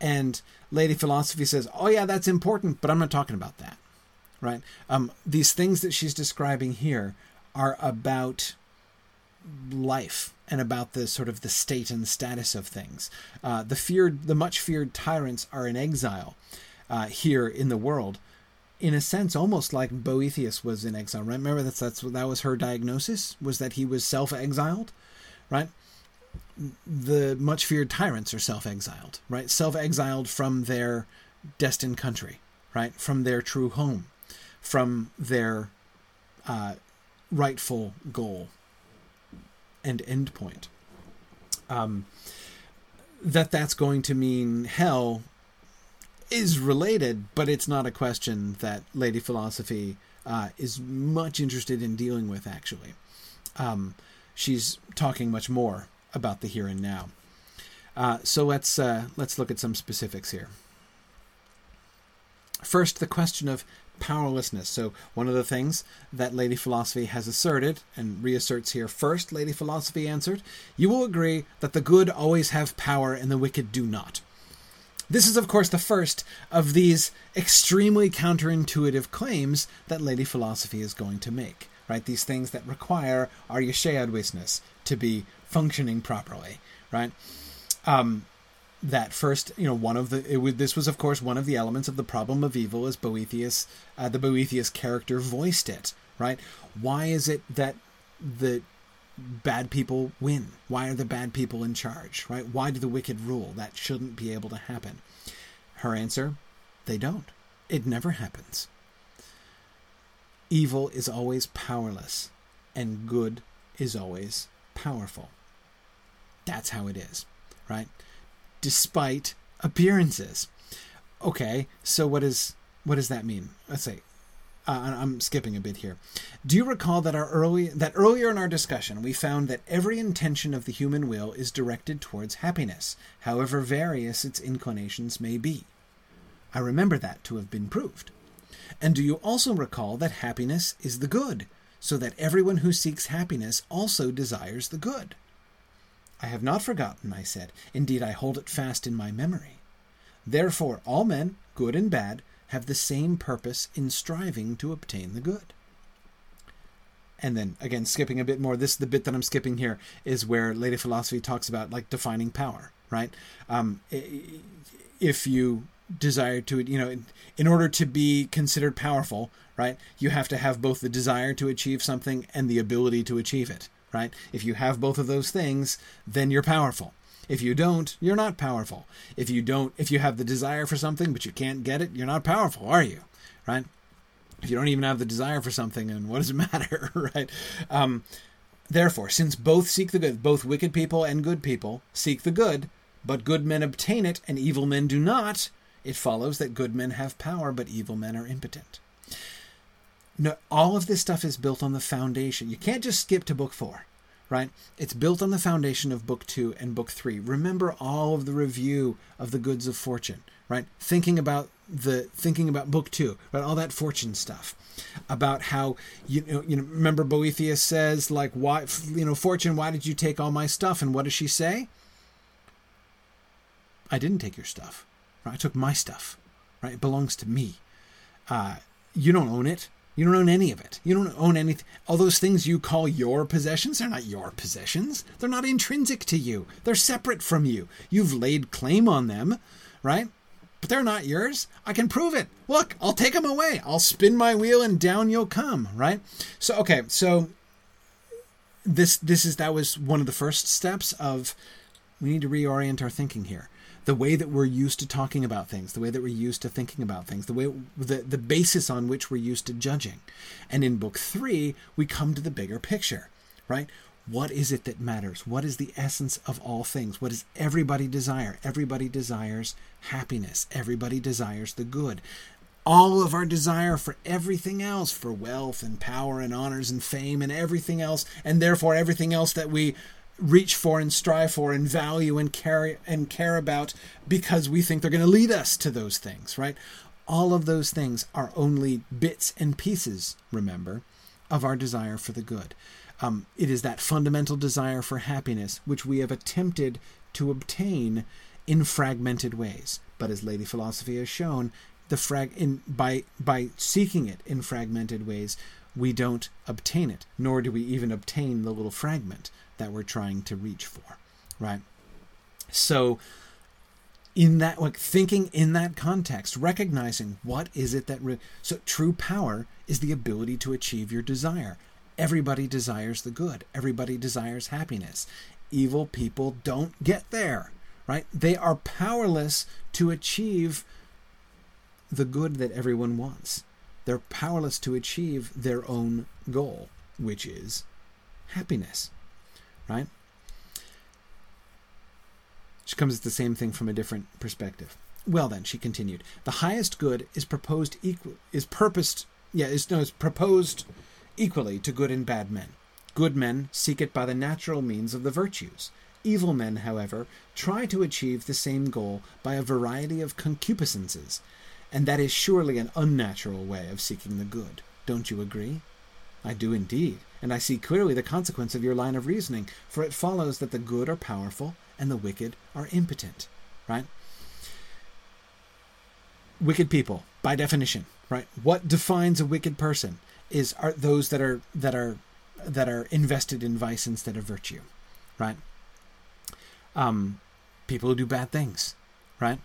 and Lady Philosophy says, "Oh yeah, that's important, but I'm not talking about that." Right? Um, these things that she's describing here are about life and about the sort of the state and status of things. Uh, the feared, the much feared tyrants are in exile uh, here in the world, in a sense, almost like Boethius was in exile. Right? Remember that that's that was her diagnosis was that he was self-exiled, right? The much feared tyrants are self-exiled, right? Self-exiled from their destined country, right? From their true home from their uh, rightful goal and endpoint. Um, that that's going to mean hell is related, but it's not a question that Lady Philosophy uh, is much interested in dealing with, actually. Um, she's talking much more about the here and now. Uh, so let's uh, let's look at some specifics here. First, the question of powerlessness. So, one of the things that Lady Philosophy has asserted and reasserts here first, Lady Philosophy answered, You will agree that the good always have power and the wicked do not. This is, of course, the first of these extremely counterintuitive claims that Lady Philosophy is going to make, right? These things that require our Gesceadwisnes to be functioning properly, right? Um, that first, you know, one of the this was of course one of the elements of the problem of evil as Boethius, uh, the Boethius character voiced it, right? Why is it that the bad people win? Why are the bad people in charge, right? Why do the wicked rule? That shouldn't be able to happen. Her answer, they don't. It never happens. Evil is always powerless and good is always powerful. That's how it is, right? Despite appearances. Okay, so what is what does that mean? Let's say uh, I'm skipping a bit here. Do you recall that our early that earlier in our discussion we found that every intention of the human will is directed towards happiness, however various its inclinations may be? I remember that to have been proved. And do you also recall that happiness is the good, so that everyone who seeks happiness also desires the good? I have not forgotten, I said. Indeed, I hold it fast in my memory. Therefore, all men, good and bad, have the same purpose in striving to obtain the good. And then, again, skipping a bit more, this the bit that I'm skipping here is where Lady Philosophy talks about like defining power, right? Um, if you desire to, you know, in order to be considered powerful, right, you have to have both the desire to achieve something and the ability to achieve it, right? If you have both of those things, then you're powerful. If you don't, you're not powerful. If you don't, if you have the desire for something but you can't get it, you're not powerful, are you? Right? If you don't even have the desire for something, and what does it [laughs] matter, right? Um, therefore, since both seek the good, both wicked people and good people seek the good, but good men obtain it and evil men do not, it follows that good men have power, but evil men are impotent. No, all of this stuff is built on the foundation. You can't just skip to book four, right? It's built on the foundation of book two and book three. Remember all of the review of the goods of fortune, right? Thinking about the thinking about book two, right? All that fortune stuff about how you know you know remember Boethius says like why you know fortune why did you take all my stuff and what does she say? I didn't take your stuff. Right? I took my stuff. Right? It belongs to me. Uh, you don't own it. You don't own any of it. You don't own anything. All those things you call your possessions, they're not your possessions. They're not intrinsic to you. They're separate from you. You've laid claim on them, right? But they're not yours. I can prove it. Look, I'll take them away. I'll spin my wheel and down you'll come, right? So okay, so this this is that was one of the first steps of we need to reorient our thinking here the way that we're used to talking about things, the way that we're used to thinking about things, the way the, the basis on which we're used to judging. And in book three, we come to the bigger picture, right? What is it that matters? What is the essence of all things? What does everybody desire? Everybody desires happiness. Everybody desires the good. All of our desire for everything else, for wealth and power and honors and fame and everything else, and therefore everything else that we reach for and strive for and value and care and care about because we think they're going to lead us to those things, right? All of those things are only bits and pieces, remember, of our desire for the good. Um, it is that fundamental desire for happiness which we have attempted to obtain in fragmented ways. But as Lady Philosophy has shown, the frag in by by seeking it in fragmented ways, we don't obtain it, nor do we even obtain the little fragment that we're trying to reach for, right? So, in that, like thinking in that context, recognizing what is it that, re- so true power is the ability to achieve your desire. Everybody desires the good, everybody desires happiness. Evil people don't get there, right? They are powerless to achieve the good that everyone wants. They're powerless to achieve their own goal, which is happiness right? She comes at the same thing from a different perspective. Well then, she continued, the highest good is proposed equal is purposed yeah, is no is proposed equally to good and bad men. Good men seek it by the natural means of the virtues, Evil men, however, try to achieve the same goal by a variety of concupiscences, and that is surely an unnatural way of seeking the good. Don't you agree? I do indeed, and I see clearly the consequence of your line of reasoning, for it follows that the good are powerful and the wicked are impotent, right? Wicked people, by definition, right? What defines a wicked person is are those that are that are that are invested in vice instead of virtue, right? Um, people who do bad things, right?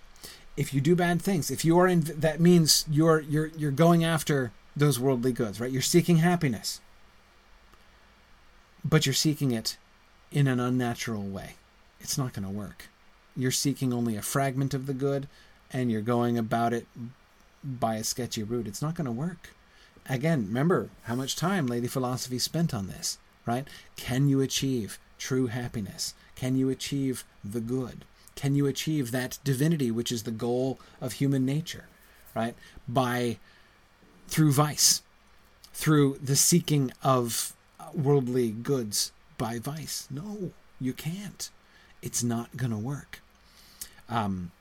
If you do bad things, if you are in, that means you're you're you're going after those worldly goods, right? You're seeking happiness, but you're seeking it in an unnatural way. It's not going to work. You're seeking only a fragment of the good, and you're going about it by a sketchy route. It's not going to work. Again, remember how much time Lady Philosophy spent on this, right? Can you achieve true happiness? Can you achieve the good? Can you achieve that divinity, which is the goal of human nature, right? By through vice, through the seeking of worldly goods by vice. No, you can't. It's not going to work. Um,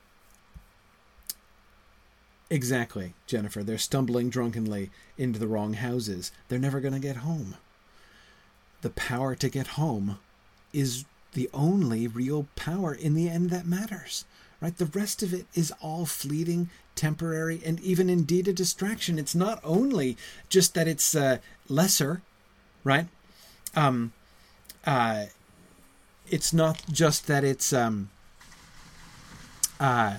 exactly, Jennifer. They're stumbling drunkenly into the wrong houses. They're never going to get home. The power to get home is the only real power in the end that matters. Right? The rest of it is all fleeting, temporary, and even indeed a distraction. It's not only just that it's uh, lesser, right? Um, uh, it's not just that it's um, uh,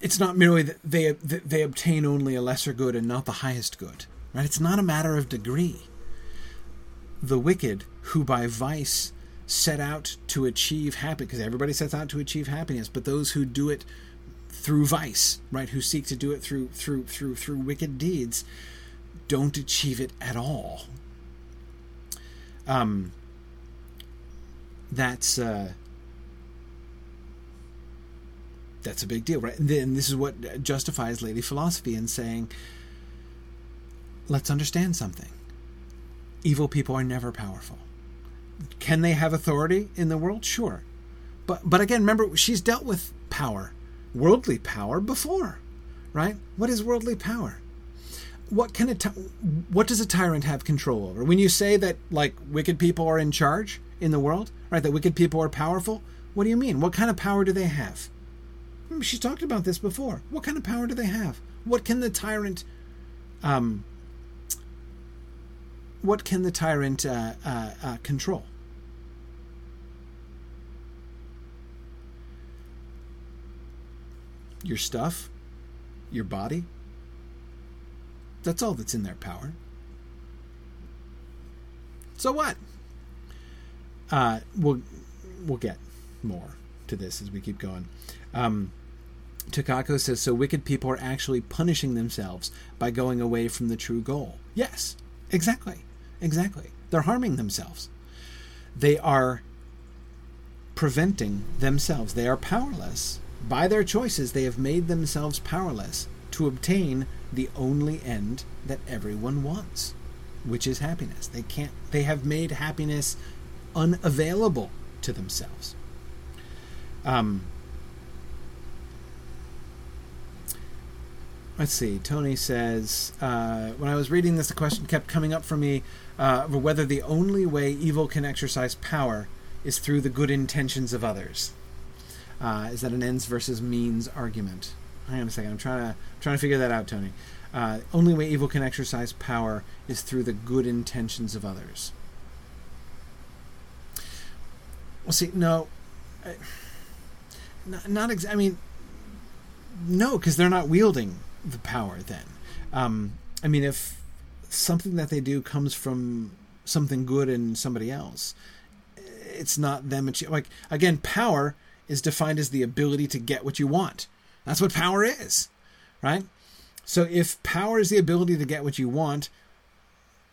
it's not merely that they they obtain only a lesser good and not the highest good. Right? It's not a matter of degree. The wicked who by vice set out to achieve happiness, because everybody sets out to achieve happiness, but those who do it through vice, right, who seek to do it through through through through wicked deeds, don't achieve it at all. Um, that's uh, that's a big deal, right? And then this is what justifies Lady Philosophy in saying, let's understand something. Evil people are never powerful. Can they have authority in the world? Sure. But but again, remember she's dealt with power, worldly power before, right? What is worldly power? What can a what does a tyrant have control over? When you say that like wicked people are in charge in the world, right? That wicked people are powerful, what do you mean? What kind of power do they have? Remember, she talked about this before. What kind of power do they have? What can the tyrant um, what can the tyrant uh, uh, uh, control? Your stuff, your body. That's all that's in their power. So what? Uh, we'll we'll get more to this as we keep going. Um, Takako says so. Wicked people are actually punishing themselves by going away from the true goal. Yes, exactly. Exactly. They're harming themselves. They are preventing themselves. They are powerless. By their choices, they have made themselves powerless to obtain the only end that everyone wants, which is happiness. They can't they have made happiness unavailable to themselves. Um, let's see. Tony says, uh, when I was reading this, the question kept coming up for me uh, whether the only way evil can exercise power is through the good intentions of others. Uh, is that an ends versus means argument? Hang on a second. I'm trying to I'm trying to figure that out, Tony. Uh, only way evil can exercise power is through the good intentions of others. Well, see, no, I, not, not I mean, no, because they're not wielding the power then. Um, I mean, if something that they do comes from something good in somebody else, it's not them. Like again, power is defined as the ability to get what you want. That's what power is, right? So if power is the ability to get what you want,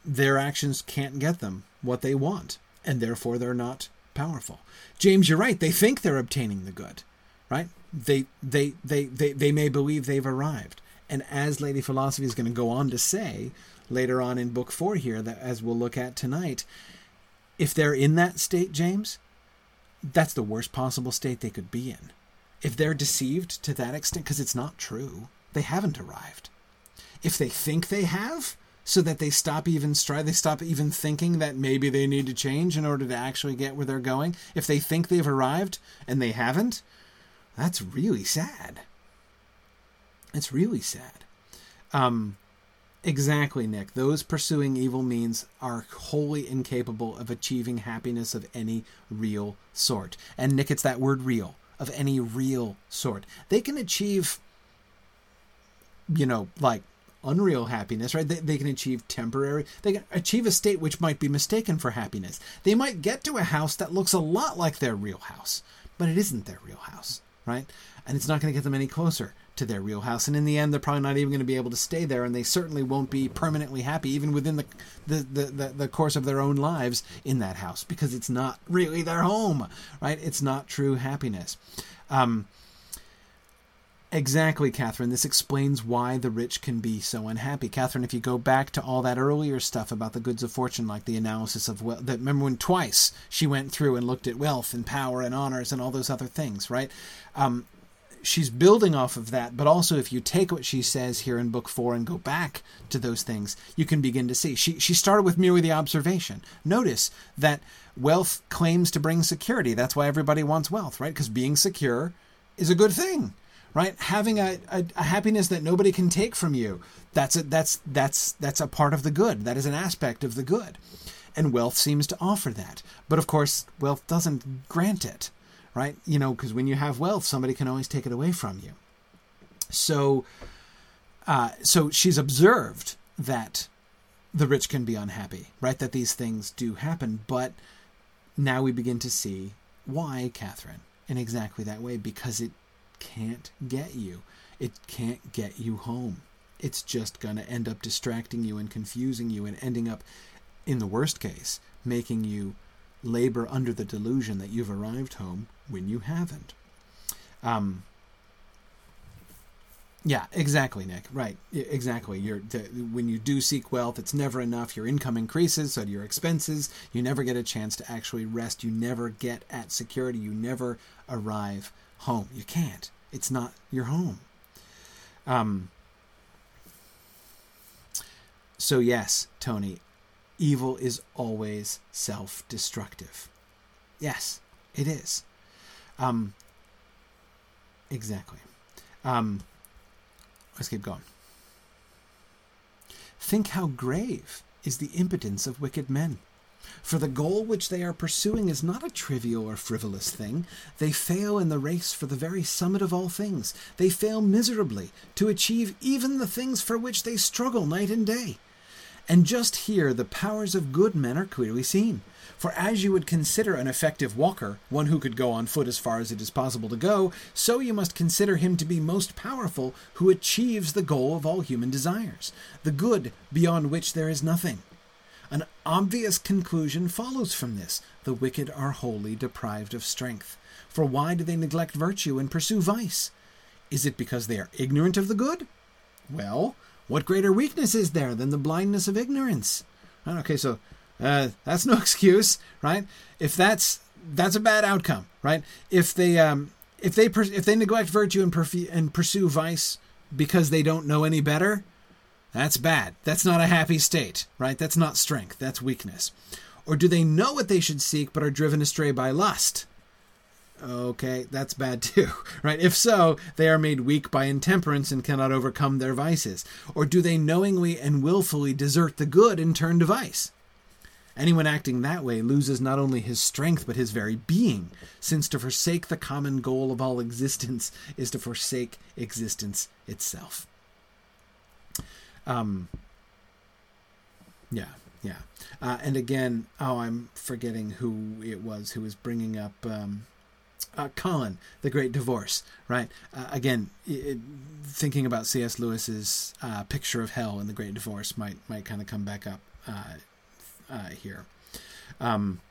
their actions can't get them what they want, and therefore they're not powerful. James, you're right. They think they're obtaining the good, right? They they they they, they may believe they've arrived. And as Lady Philosophy is going to go on to say later on in book four here, that as we'll look at tonight, if they're in that state, James, that's the worst possible state they could be in. If they're deceived to that extent, because it's not true, they haven't arrived. If they think they have, so that they stop even strive, they stop even thinking that maybe they need to change in order to actually get where they're going. If they think they've arrived and they haven't, that's really sad. It's really sad. Um, exactly, Nick. Those pursuing evil means are wholly incapable of achieving happiness of any real sort. And Nick, it's that word real, of any real sort. They can achieve, you know, like unreal happiness, right? They, they can achieve temporary, they can achieve a state which might be mistaken for happiness. They might get to a house that looks a lot like their real house, but it isn't their real house, right? And it's not going to get them any closer to their real house. And in the end, they're probably not even going to be able to stay there, and they certainly won't be permanently happy, even within the the, the, the, the course of their own lives in that house, because it's not really their home, right? It's not true happiness. Um, Exactly, Catherine. This explains why the rich can be so unhappy. Catherine, if you go back to all that earlier stuff about the goods of fortune, like the analysis of wealth, that remember when twice she went through and looked at wealth and power and honors and all those other things, right? Um, she's building off of that, but also if you take what she says here in book four and go back to those things, you can begin to see. She she started with merely the observation. Notice that wealth claims to bring security. That's why everybody wants wealth, right? Because being secure is a good thing right? Having a, a, a, happiness that nobody can take from you that's a, that's that's that's a part of the good. That is an aspect of the good. And wealth seems to offer that. But of course wealth doesn't grant it right? You know because when you have wealth somebody can always take it away from you. So uh, so she's observed that the rich can be unhappy right? That these things do happen. But now we begin to see why catherine in exactly that way because it can't get you. It can't get you home. It's just going to end up distracting you and confusing you and ending up, in the worst case, making you labor under the delusion that you've arrived home when you haven't. Um, yeah, exactly, Nick. Right, exactly. You're when you do seek wealth, it's never enough. Your income increases, so do your expenses. You never get a chance to actually rest. You never get at security. You never arrive home. You can't. It's not your home. Um, so, yes, Tony, evil is always self destructive. Yes, it is. Um, exactly. Um, let's keep going. Think how grave is the impotence of wicked men. For the goal which they are pursuing is not a trivial or frivolous thing. They fail in the race for the very summit of all things. They fail miserably to achieve even the things for which they struggle night and day. And just here the powers of good men are clearly seen. For as you would consider an effective walker, one who could go on foot as far as it is possible to go, so you must consider him to be most powerful who achieves the goal of all human desires, the good beyond which there is nothing. An obvious conclusion follows from this the wicked are wholly deprived of strength. For why do they neglect virtue and pursue vice? Is it because they are ignorant of the good? Well, what greater weakness is there than the blindness of ignorance? Okay, so uh, that's no [laughs] excuse, right? If that's that's a bad outcome, right? If they um, if they if they neglect virtue and, perf- and pursue vice because they don't know any better, that's bad. That's not a happy state, right? That's not strength. That's weakness. Or do they know what they should seek but are driven astray by lust? Okay, that's bad [laughs] too, right? If so, they are made weak by intemperance and cannot overcome their vices. Or do they knowingly and wilfully desert the good and turn to vice? Anyone acting that way loses not only his strength but his very being, since to forsake the common goal of all existence is to forsake existence itself. Um, yeah, yeah. Uh, and again, oh, I'm forgetting who it was who was bringing up um, uh, Colin, the Great Divorce, right? Uh, again, it, thinking about C.S. Lewis's uh, picture of hell in the Great Divorce might might kind of come back up uh, uh, here. Um,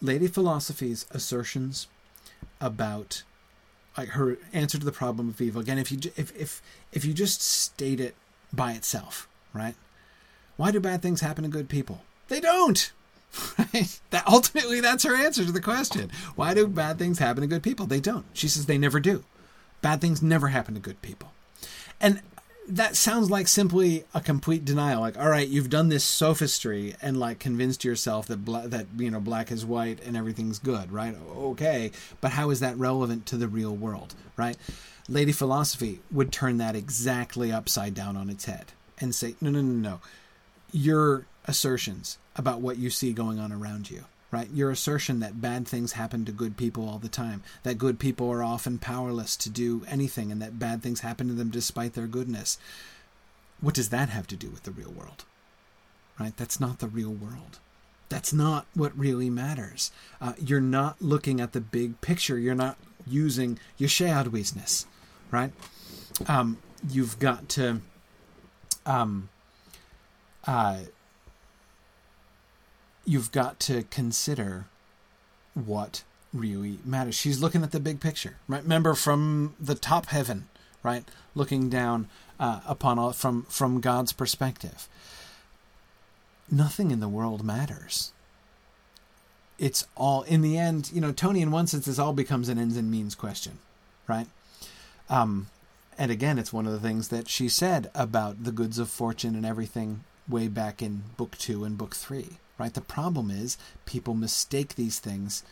Lady Philosophy's assertions about like her answer to the problem of evil. Again if you if if if you just state it by itself right? Why do bad things happen to good people? They don't! Right [laughs] that ultimately that's her answer to the question. Why do bad things happen to good people? They don't. She says they never do. Bad things never happen to good people. And that sounds like simply a complete denial. Like, all right, you've done this sophistry and like convinced yourself that bla- that you know black is white and everything's good, right? Okay, but how is that relevant to the real world, right? Lady Philosophy would turn that exactly upside down on its head and say, no, no, no, no. Your assertions about what you see going on around you right? Your assertion that bad things happen to good people all the time, that good people are often powerless to do anything, and that bad things happen to them despite their goodness. What does that have to do with the real world? Right? That's not the real world. That's not what really matters. Uh, you're not looking at the big picture. You're not using your gesceadwisnes, right? Um, you've got to um, uh, you've got to consider what really matters. She's looking at the big picture, right? Remember from the top heaven, right? Looking down uh, upon all from from God's perspective. Nothing in the world matters. It's all in the end, you know. Tony, in one sense, this all becomes an ends and means question, right? Um, and again, it's one of the things that she said about the goods of fortune and everything way back in book two and book three right? The problem is people mistake these things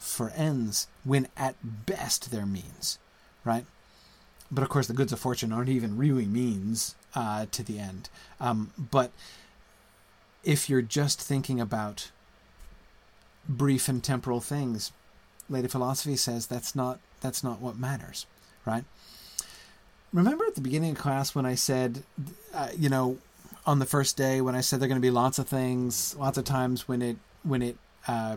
for ends when at best they're means, right? But of course, the goods of fortune aren't even really means uh, to the end. Um, but if you're just thinking about brief and temporal things, Lady Philosophy says that's not that's not what matters, right? Remember at the beginning of class when I said, uh, you know, on the first day when I said there are going to be lots of things, lots of times when it when it uh,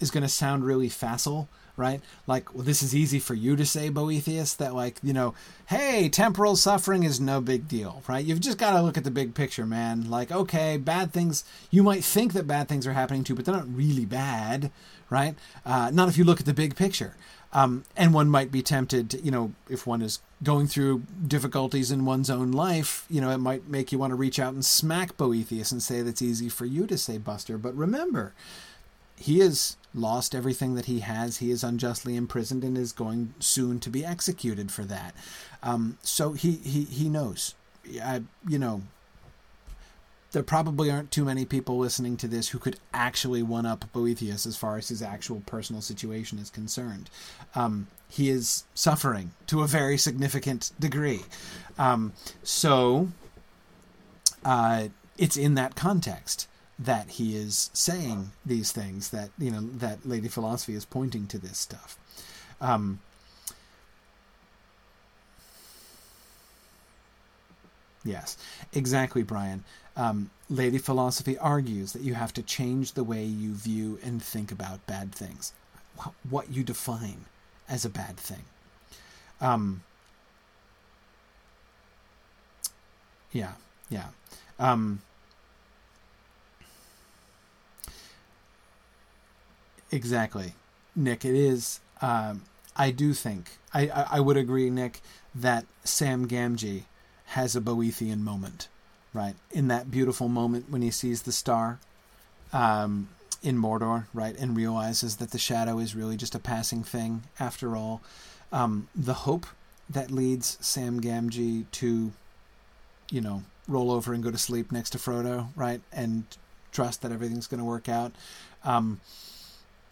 is going to sound really facile, right? Like, well, this is easy for you to say, Boethius, that like you know, hey, temporal suffering is no big deal, right? You've just got to look at the big picture, man. Like, okay, bad things. You might think that bad things are happening too, but they're not really bad, right? Uh, not if you look at the big picture. Um, and one might be tempted, to, you know, if one is going through difficulties in one's own life, you know, it might make you want to reach out and smack Boethius and say that's easy for you to say, Buster. But remember, he has lost everything that he has. He is unjustly imprisoned and is going soon to be executed for that. Um, so he, he, he knows. I, you know, there probably aren't too many people listening to this who could actually one up Boethius as far as his actual personal situation is concerned. Um, he is suffering to a very significant degree. Um, so uh, it's in that context that he is saying these things that you know that Lady Philosophy is pointing to this stuff. Um, yes, exactly, Brian um, Lady Philosophy argues that you have to change the way you view and think about bad things, what you define as a bad thing. Um, yeah, yeah. Um, exactly, Nick. It is. Um, I do think I, I, I would agree, Nick, that Sam Gamgee has a Boethian moment right? In that beautiful moment when he sees the star um, in Mordor, right, and realizes that the shadow is really just a passing thing after all. Um, the hope that leads Sam Gamgee to, you know, roll over and go to sleep next to Frodo, right, and trust that everything's going to work out. Um,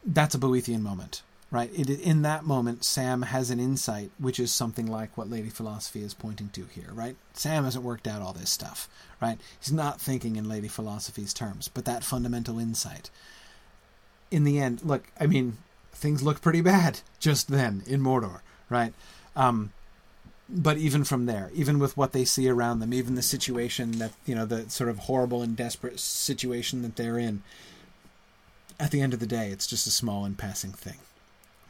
that's a Boethian moment, right? It, in that moment, Sam has an insight, which is something like what Lady Philosophy is pointing to here, right? Sam hasn't worked out all this stuff, right? He's not thinking in Lady Philosophy's terms, but that fundamental insight. In the end, look, I mean, things look pretty bad just then in Mordor, right? Um, but even from there, even with what they see around them, even the situation that, you know, the sort of horrible and desperate situation that they're in, at the end of the day, it's just a small and passing thing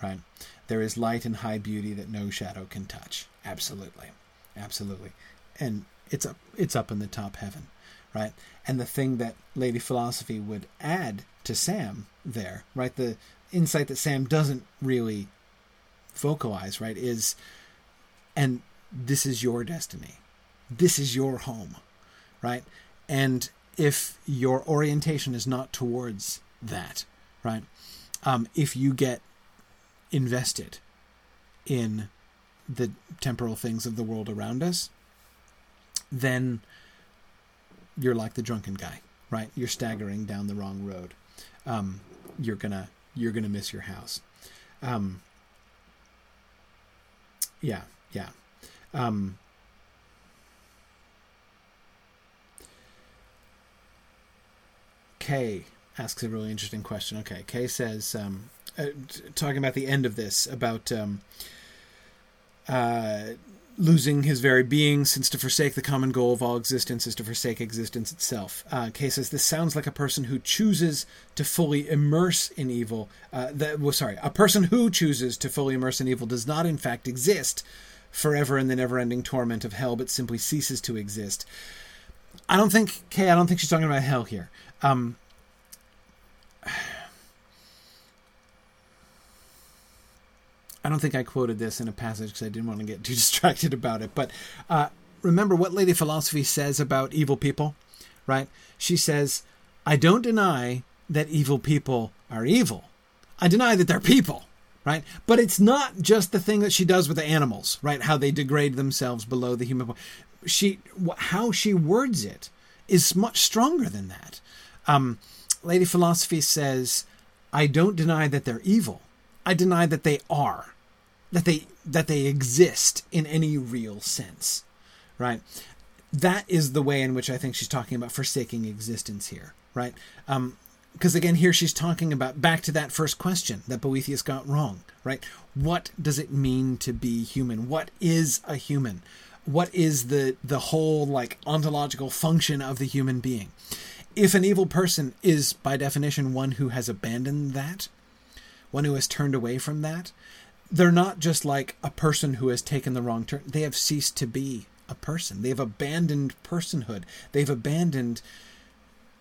right? There is light and high beauty that no shadow can touch. Absolutely. Absolutely. And it's up it's up in the top heaven, right? And the thing that Lady Philosophy would add to Sam there, right? The insight that Sam doesn't really vocalize, right, is, and this is your destiny. This is your home, right? And if your orientation is not towards that, right? Um, if you get invested in the temporal things of the world around us, then you're like the drunken guy, right? You're staggering down the wrong road. Um, you're gonna you're gonna miss your house. Um, yeah, yeah. Um, Kay asks a really interesting question. Okay, Kay says, um, uh, t- talking about the end of this, about um, uh, losing his very being, since to forsake the common goal of all existence is to forsake existence itself. Uh, Kay says this sounds like a person who chooses to fully immerse in evil. Uh, that, well, sorry, a person who chooses to fully immerse in evil does not, in fact, exist forever in the never-ending torment of hell, but simply ceases to exist. I don't think Kay. I don't think she's talking about hell here. Um, I don't think I quoted this in a passage because I didn't want to get too [laughs] distracted about it. But uh, remember what Lady Philosophy says about evil people, right? She says, I don't deny that evil people are evil. I deny that they're people, right? But it's not just the thing that she does with the animals, right? How they degrade themselves below the human. She, how she words it is much stronger than that. Um, Lady Philosophy says, I don't deny that they're evil. I deny that they are, that they that they exist in any real sense, right? That is the way in which I think she's talking about forsaking existence here, right? Because um, again, here she's talking about back to that first question that Boethius got wrong, right? What does it mean to be human? What is a human? What is the the whole like ontological function of the human being? If an evil person is by definition one who has abandoned that, one who has turned away from that, they're not just like a person who has taken the wrong turn. They have ceased to be a person. They've abandoned personhood. They've abandoned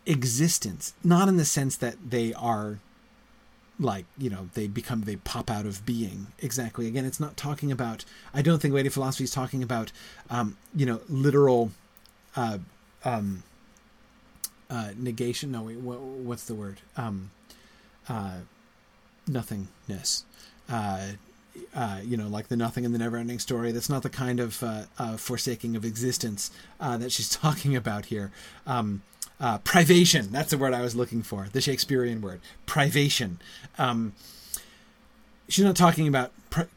existence. Not in the sense that they are like, you know, they become, they pop out of being. Exactly. Again, it's not talking about, I don't think Lady Philosophy is talking about, um, you know, literal, uh, um, uh, negation. No, wait, what, what's the word? Um, uh, nothingness. Uh, uh, you know, like the nothing in the never-ending story. That's not the kind of uh, uh, forsaking of existence uh, that she's [laughs] talking about here. Um, uh, privation. That's the word I was looking for. The Shakespearean word, privation. Um, she's not talking about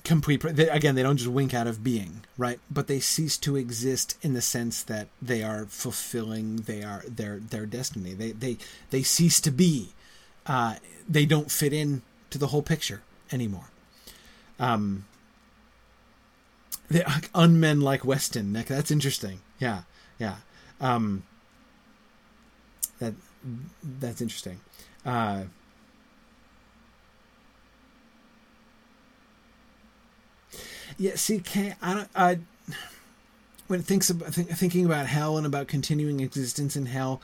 complete. They, again, they don't just wink out of being, right? But they cease to exist in the sense that they are fulfilling. They are their their destiny. They they they cease to be. Uh, they don't fit in to the whole picture anymore. Um, they [laughs] unmen like Weston. Nick. That's interesting. Yeah, yeah. Um, that that's interesting. Uh, yeah. See, can I don't. I when it thinks about think, thinking about hell and about continuing existence in hell,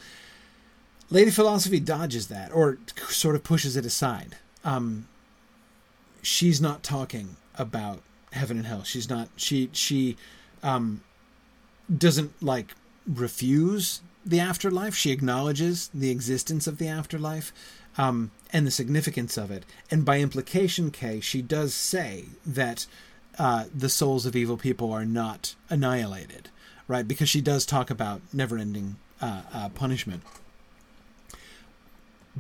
Lady Philosophy dodges that or sort of pushes it aside. Um, she's not talking about heaven and hell. She's not. She she um, doesn't like refuse the afterlife. She acknowledges the existence of the afterlife um, and the significance of it. And by implication, Kay, she does say that uh, the souls of evil people are not annihilated, right? Because she does talk about never-ending uh, uh, punishment.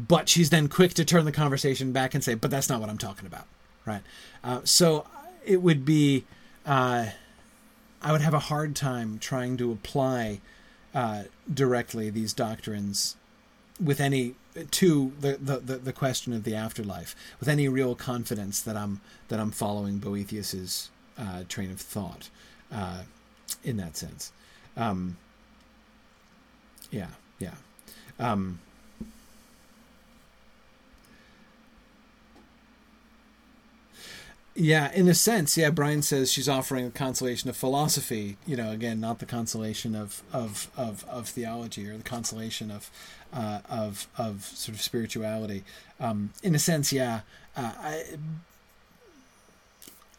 But she's then quick to turn the conversation back and say, "But that's not what I'm talking about." right? Uh, so it would be, uh, I would have a hard time trying to apply uh, directly these doctrines with any to the, the, the, question of the afterlife with any real confidence that I'm that I'm following Boethius's uh, train of thought uh, in that sense. Um, yeah, yeah. Um, Yeah, in a sense, yeah. Brian says she's offering the consolation of philosophy. You know, again, not the consolation of of of, of theology or the consolation of uh, of of sort of spirituality. Um, in a sense, yeah. Uh, I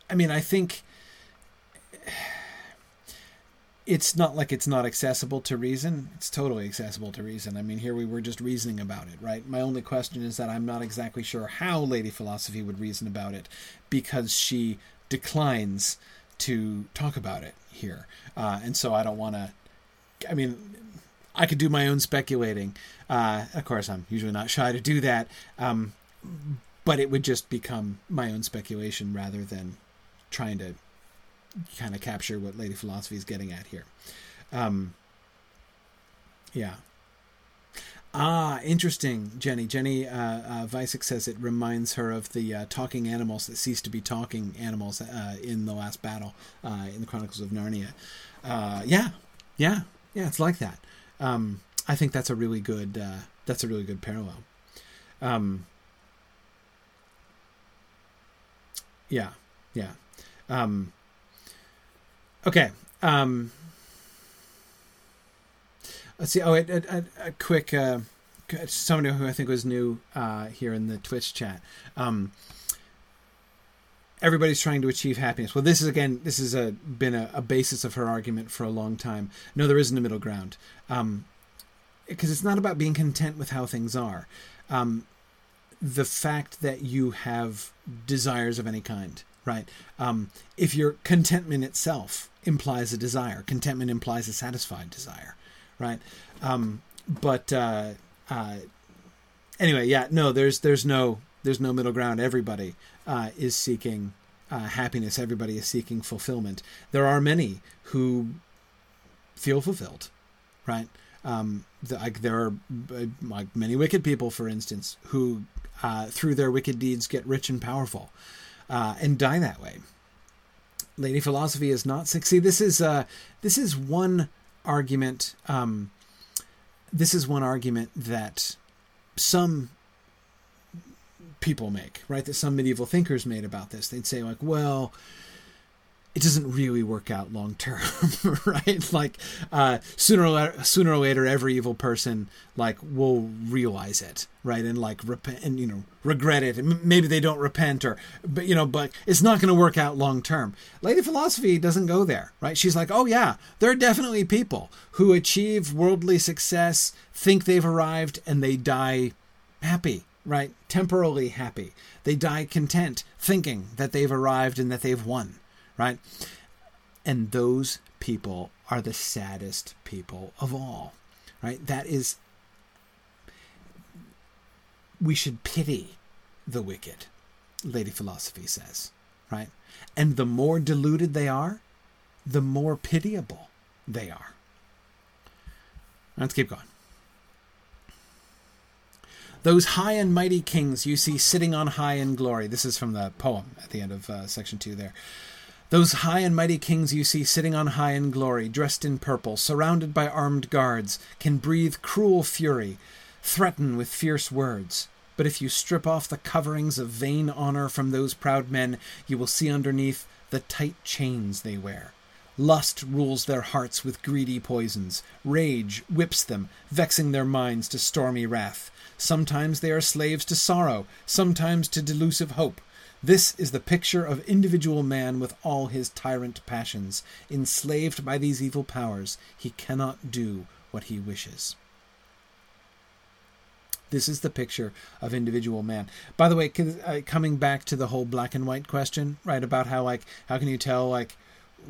I mean, I think it's not like it's not accessible to reason. It's totally accessible to reason. I mean, here we were just reasoning about it, right? My only question is that I'm not exactly sure how Lady Philosophy would reason about it because she declines to talk about it here. Uh, and so I don't want to. I mean, I could do my own speculating. Uh, of course, I'm usually not shy to do that. Um, but it would just become my own speculation rather than trying to kind of capture what Lady Philosophy is getting at here. Um, yeah. Ah, interesting, Jenny. Jenny uh, uh, says it reminds her of the uh, talking animals that ceased to be talking animals uh, in the last battle uh, in the Chronicles of Narnia. Uh, yeah, yeah, yeah. It's like that. Um, I think that's a really good. Uh, that's a really good parallel. Um, yeah, yeah. Um, Okay. Um, let's see. Oh, a, a, a quick uh, somebody who I think was new uh, here in the Twitch chat. Um, everybody's trying to achieve happiness. Well, this is again, this has been a, a, basis of her argument for a long time. No, there isn't a middle ground, because um, it's not about being content with how things are. Um, the fact that you have desires of any kind, right? Um, if your contentment itself implies a desire, contentment implies a satisfied desire, right? Um, but uh, uh, anyway, yeah, no, there's there's no there's no middle ground. Everybody uh, is seeking uh, happiness. Everybody is seeking fulfillment. There are many who feel fulfilled, right? Um, the, like there are uh, like many wicked people, for instance, who uh, through their wicked deeds get rich and powerful uh, and die that way. Lady Philosophy is not. See, this is uh, this is one argument. Um, this is one argument that some people make, right? That some medieval thinkers made about this. They'd say, like, well, it doesn't really work out long term, [laughs] right? Like uh, sooner or later, sooner or later, every evil person like will realize it, right? And like repent and you know regret it. Maybe they don't repent, or but you know, but it's not going to work out long term. Lady Philosophy doesn't go there, right? She's like, oh yeah, there are definitely people who achieve worldly success, think they've arrived, and they die happy, right? Temporarily happy. They die content, thinking that they've arrived and that they've won right? And those people are the saddest people of all, right? That is, we should pity the wicked, Lady Philosophy says, right? And the more deluded they are, the more pitiable they are. Let's keep going. Those high and mighty kings you see sitting on high in glory. This is from the poem at the end of uh, section two there. Those high and mighty kings you see sitting on high in glory, dressed in purple, surrounded by armed guards, can breathe cruel fury, threaten with fierce words. But if you strip off the coverings of vain honor from those proud men, you will see underneath the tight chains they wear. Lust rules their hearts with greedy poisons. Rage whips them, vexing their minds to stormy wrath. Sometimes they are slaves to sorrow, sometimes to delusive hope. This is the picture of individual man with all his tyrant passions. Enslaved by these evil powers, he cannot do what he wishes. This is the picture of individual man. By the way, uh, coming back to the whole black and white question, right? About how like how can you tell like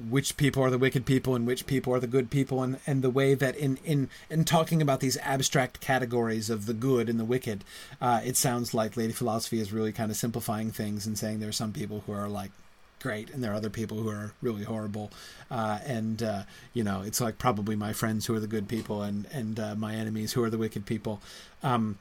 which people are the wicked people and which people are the good people and, and the way that in, in, in talking about these abstract categories of the good and the wicked, uh, it sounds like Lady Philosophy is really kind of simplifying things and saying there are some people who are like great and there are other people who are really horrible. Uh, and uh, you know it's like probably my friends who are the good people and and uh, my enemies who are the wicked people. Um,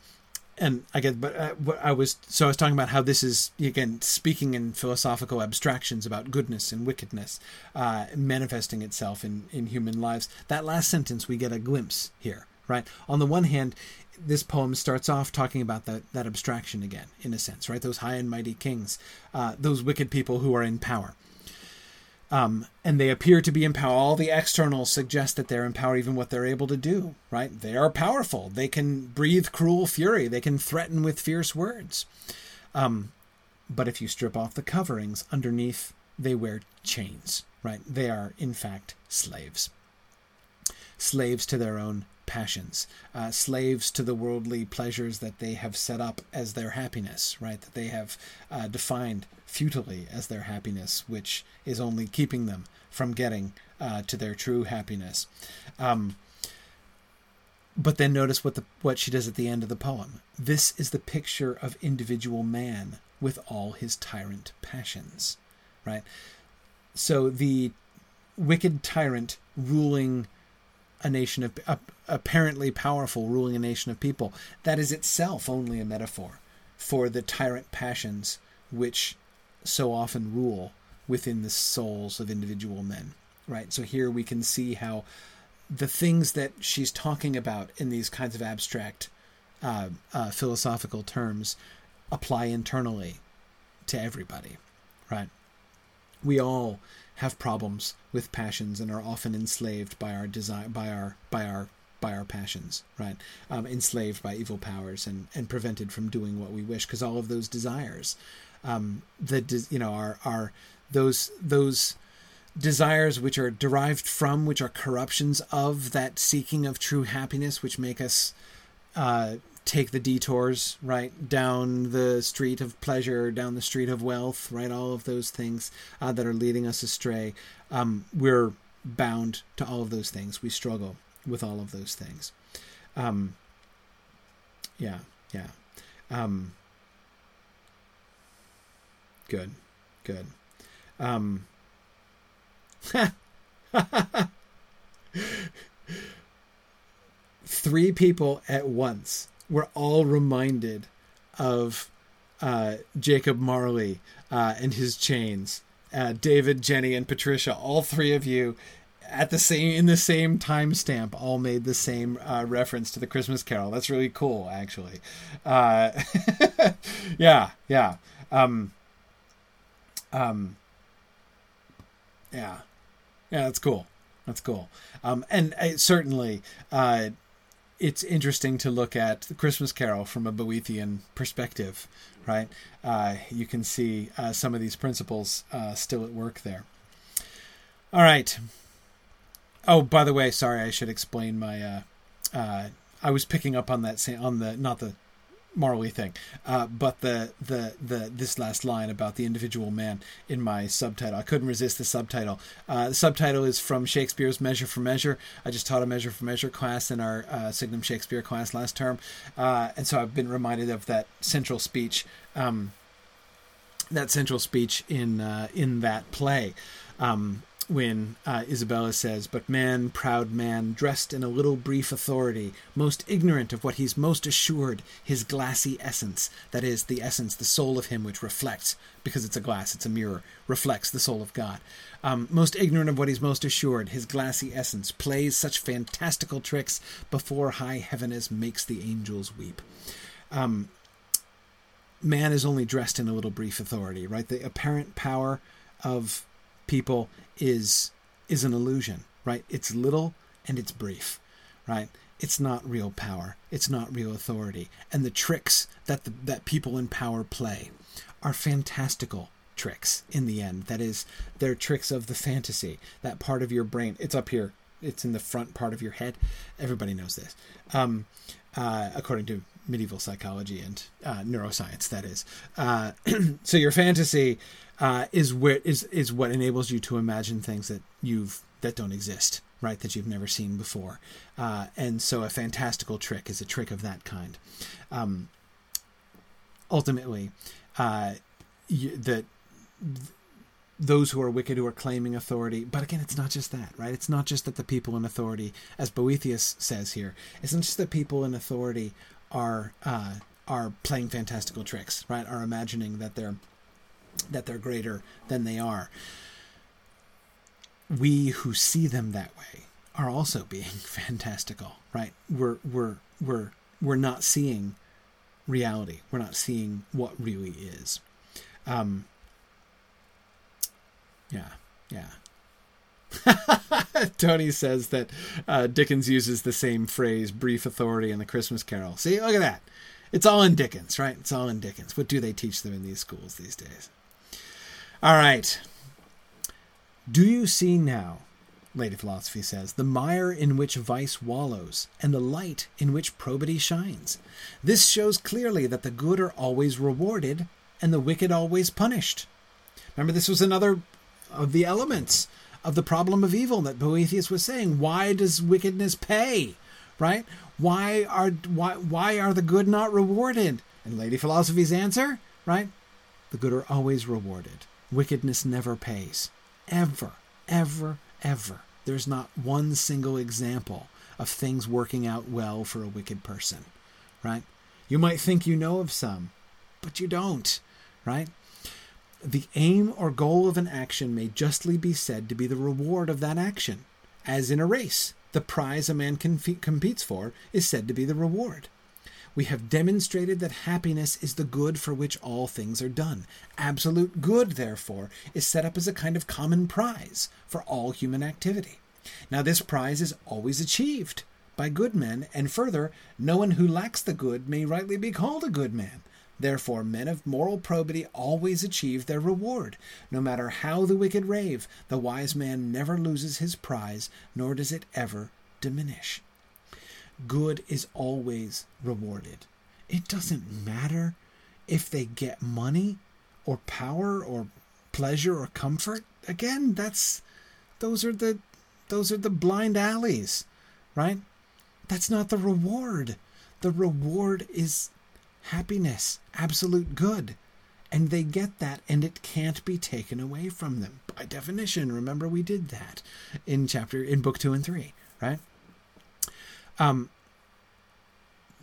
and I get, but uh, I was so I was talking about how this is again speaking in philosophical abstractions about goodness and wickedness uh, manifesting itself in in human lives. That last sentence we get a glimpse here, right? On the one hand, this poem starts off talking about that that abstraction again, in a sense, right? Those high and mighty kings, uh, those wicked people who are in power. Um, and they appear to be in power. All the externals suggest that they're in power, even what they're able to do, right? They are powerful. They can breathe cruel fury. They can threaten with fierce words. Um, but if you strip off the coverings underneath they wear chains, right? They are, in fact, slaves. Slaves to their own passions, uh, slaves to the worldly pleasures that they have set up as their happiness, right? That they have uh, defined futilely as their happiness, which is only keeping them from getting uh, to their true happiness. Um, but then notice what the what she does at the end of the poem. This is the picture of individual man with all his tyrant passions, right? So the wicked tyrant ruling a nation of uh, apparently powerful ruling a nation of people that is itself only a metaphor for the tyrant passions which so often rule within the souls of individual men right so here we can see how the things that she's talking about in these kinds of abstract uh, uh, philosophical terms apply internally to everybody, right? We all have problems with passions and are often enslaved by our desire, by our, by our, by our passions, right? Um, enslaved by evil powers and and prevented from doing what we wish because all of those desires, um, that you know, are are those those desires which are derived from, which are corruptions of that seeking of true happiness, which make us uh, take the detours, right, down the street of pleasure, down the street of wealth, right, all of those things uh, that are leading us astray. Um, we're bound to all of those things. We struggle with all of those things. Um, yeah, yeah. Um, good, good. Um, [laughs] Three people at once were all reminded of uh, Jacob Marley uh, and his chains. Uh, David, Jenny, and Patricia, all three of you at the same in the same timestamp, all made the same uh, reference to the Christmas Carol. That's really cool, actually. Uh, [laughs] yeah, yeah, um, um, yeah. Yeah, that's cool. That's cool. Um, and uh, certainly, uh, it's interesting to look at the Christmas Carol from a Boethian perspective, right? Uh, you can see uh, some of these principles uh, still at work there. All right. Oh, by the way, sorry, I should explain my. Uh, I was picking up on that on the not the Marley thing. Uh, but the, the the this last line about the individual man in my subtitle, I couldn't resist the subtitle. Uh, the subtitle is from Shakespeare's Measure for Measure. I just taught a Measure for Measure class in our uh, Signum Shakespeare class last term, uh, and so I've been reminded of that central speech. Um, that central speech in uh, in that play. Um, when uh, Isabella says, But man, proud man, dressed in a little brief authority, most ignorant of what he's most assured, his glassy essence, that is, the essence, the soul of him which reflects, because it's a glass, it's a mirror, reflects the soul of God. Um, most ignorant of what he's most assured, his glassy essence, plays such fantastical tricks before high heaven as makes the angels weep. Um, man is only dressed in a little brief authority, right? The apparent power of people is is an illusion, right? It's little and it's brief, right? It's not real power. It's not real authority. And the tricks that the, that people in power play are fantastical tricks in the end. That is, they're tricks of the fantasy. That part of your brain. It's up here. It's in the front part of your head. Everybody knows this. Um, uh, according to medieval psychology and uh, neuroscience, that is. Uh, [clears throat] so your fantasy uh, is where is is what enables you to imagine things that you've that don't exist, right? That you've never seen before, uh, and so a fantastical trick is a trick of that kind. Um, ultimately, uh, you, that those who are wicked who are claiming authority. But again, it's not just that, right? It's not just that the people in authority, as Boethius says here, it's not just that people in authority are uh, are playing fantastical tricks, right? Are imagining that they're that they're greater than they are. We who see them that way are also being [laughs] fantastical, right? We're we're we're we're not seeing reality. We're not seeing what really is. Um, yeah, yeah. [laughs] Tony says that uh, Dickens uses the same phrase, brief authority, in the Christmas Carol. See, look at that. It's all in Dickens, right? It's all in Dickens. What do they teach them in these schools these days? All right. Do you see now, Lady Philosophy says, the mire in which vice wallows, and the light in which probity shines? This shows clearly that the good are always rewarded, and the wicked always punished. Remember, this was another of the elements of the problem of evil that Boethius was saying. Why does wickedness pay? Right? Why are why why are the good not rewarded? And Lady Philosophy's answer, right? The good are always rewarded. Wickedness never pays. Ever, ever, ever. There's not one single example of things working out well for a wicked person, right? You might think you know of some, but you don't, right? The aim or goal of an action may justly be said to be the reward of that action. As in a race, the prize a man competes for is said to be the reward. We have demonstrated that happiness is the good for which all things are done. Absolute good, therefore, is set up as a kind of common prize for all human activity. Now, this prize is always achieved by good men, and further, no one who lacks the good may rightly be called a good man. Therefore, men of moral probity always achieve their reward. No matter how the wicked rave, the wise man never loses his prize, nor does it ever diminish. Good is always rewarded. It doesn't matter if they get money or power or pleasure or comfort. Again, that's those are the those are the blind alleys, right? That's not the reward. The reward is happiness, absolute good. And they get that, and it can't be taken away from them. By definition, remember we did that in chapter in book two and three, right? Um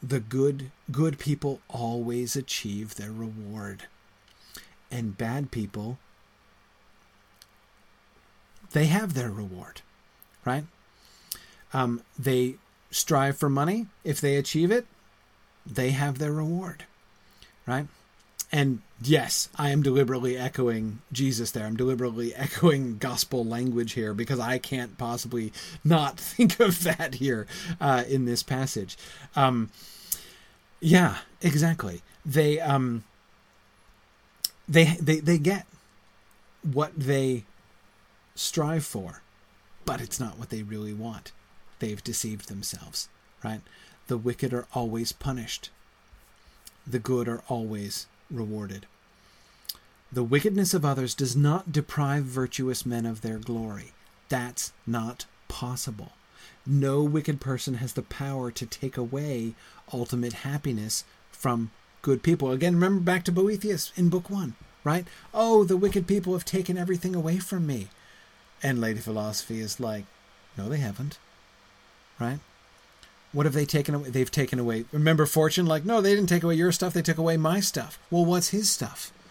the good good people always achieve their reward. And bad people they have their reward, right? Um, they strive for money. If they achieve it, they have their reward, right? And yes, I am deliberately echoing Jesus there. I'm deliberately [laughs] echoing gospel language here because I can't possibly not [laughs] think of that here uh, in this passage. Um, yeah, exactly. They um, they they they get what they strive for, but it's not what they really want. They've deceived themselves, right? The wicked are always punished, the good are always rewarded. The wickedness of others does not deprive virtuous men of their glory. That's not possible. No wicked person has the power to take away ultimate happiness from good people. Again, remember back to Boethius in Book One, right? Oh, the wicked people have taken everything away from me. And Lady Philosophy is like, no, they haven't, right? What have they taken away? They've taken away. Remember Fortune? Like, no, they didn't take away your stuff. They took away my stuff. Well, what's his stuff? [laughs]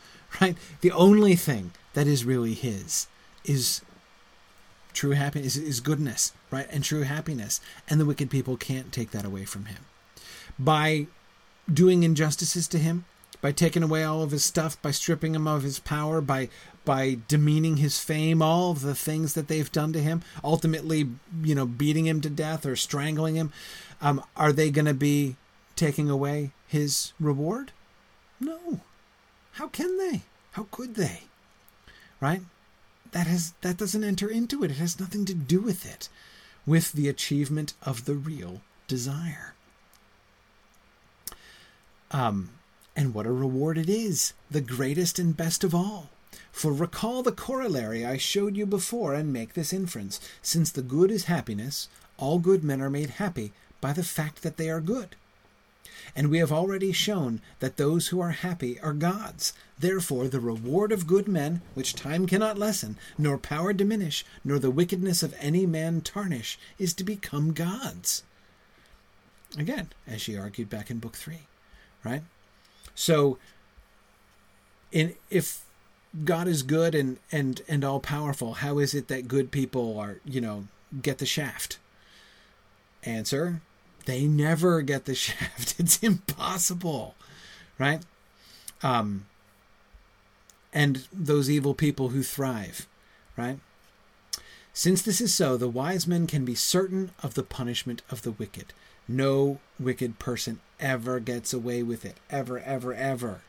Right? The only thing that is really his is true happiness, is, goodness, right? And true happiness. And the wicked people can't take that away from him. By doing injustices to him, by taking away all of his stuff, by stripping him of his power, by by demeaning his fame, all of the things that they've done to him, ultimately, you know, beating him to death or strangling him, um, are they going to be taking away his reward? No. How can they? How could they? Right? That has that doesn't enter into it. It has nothing to do with it, with the achievement of the real desire. Um, and what a reward it is, the greatest and best of all. For recall the corollary I showed you before and make this inference. Since the good is happiness, all good men are made happy by the fact that they are good. And we have already shown that those who are happy are gods. Therefore, the reward of good men, which time cannot lessen, nor power diminish, nor the wickedness of any man tarnish, is to become gods. Again, as she argued back in Book 3, right? So, in, if God is good and and and all powerful. How is it that good people are, you know, get the shaft? Answer: They never get the [laughs] shaft. It's impossible, right? Um and those evil people who thrive, right? Since this is so, the wise men can be certain of the punishment of the wicked. No wicked person ever gets away with it. Ever, ever, ever.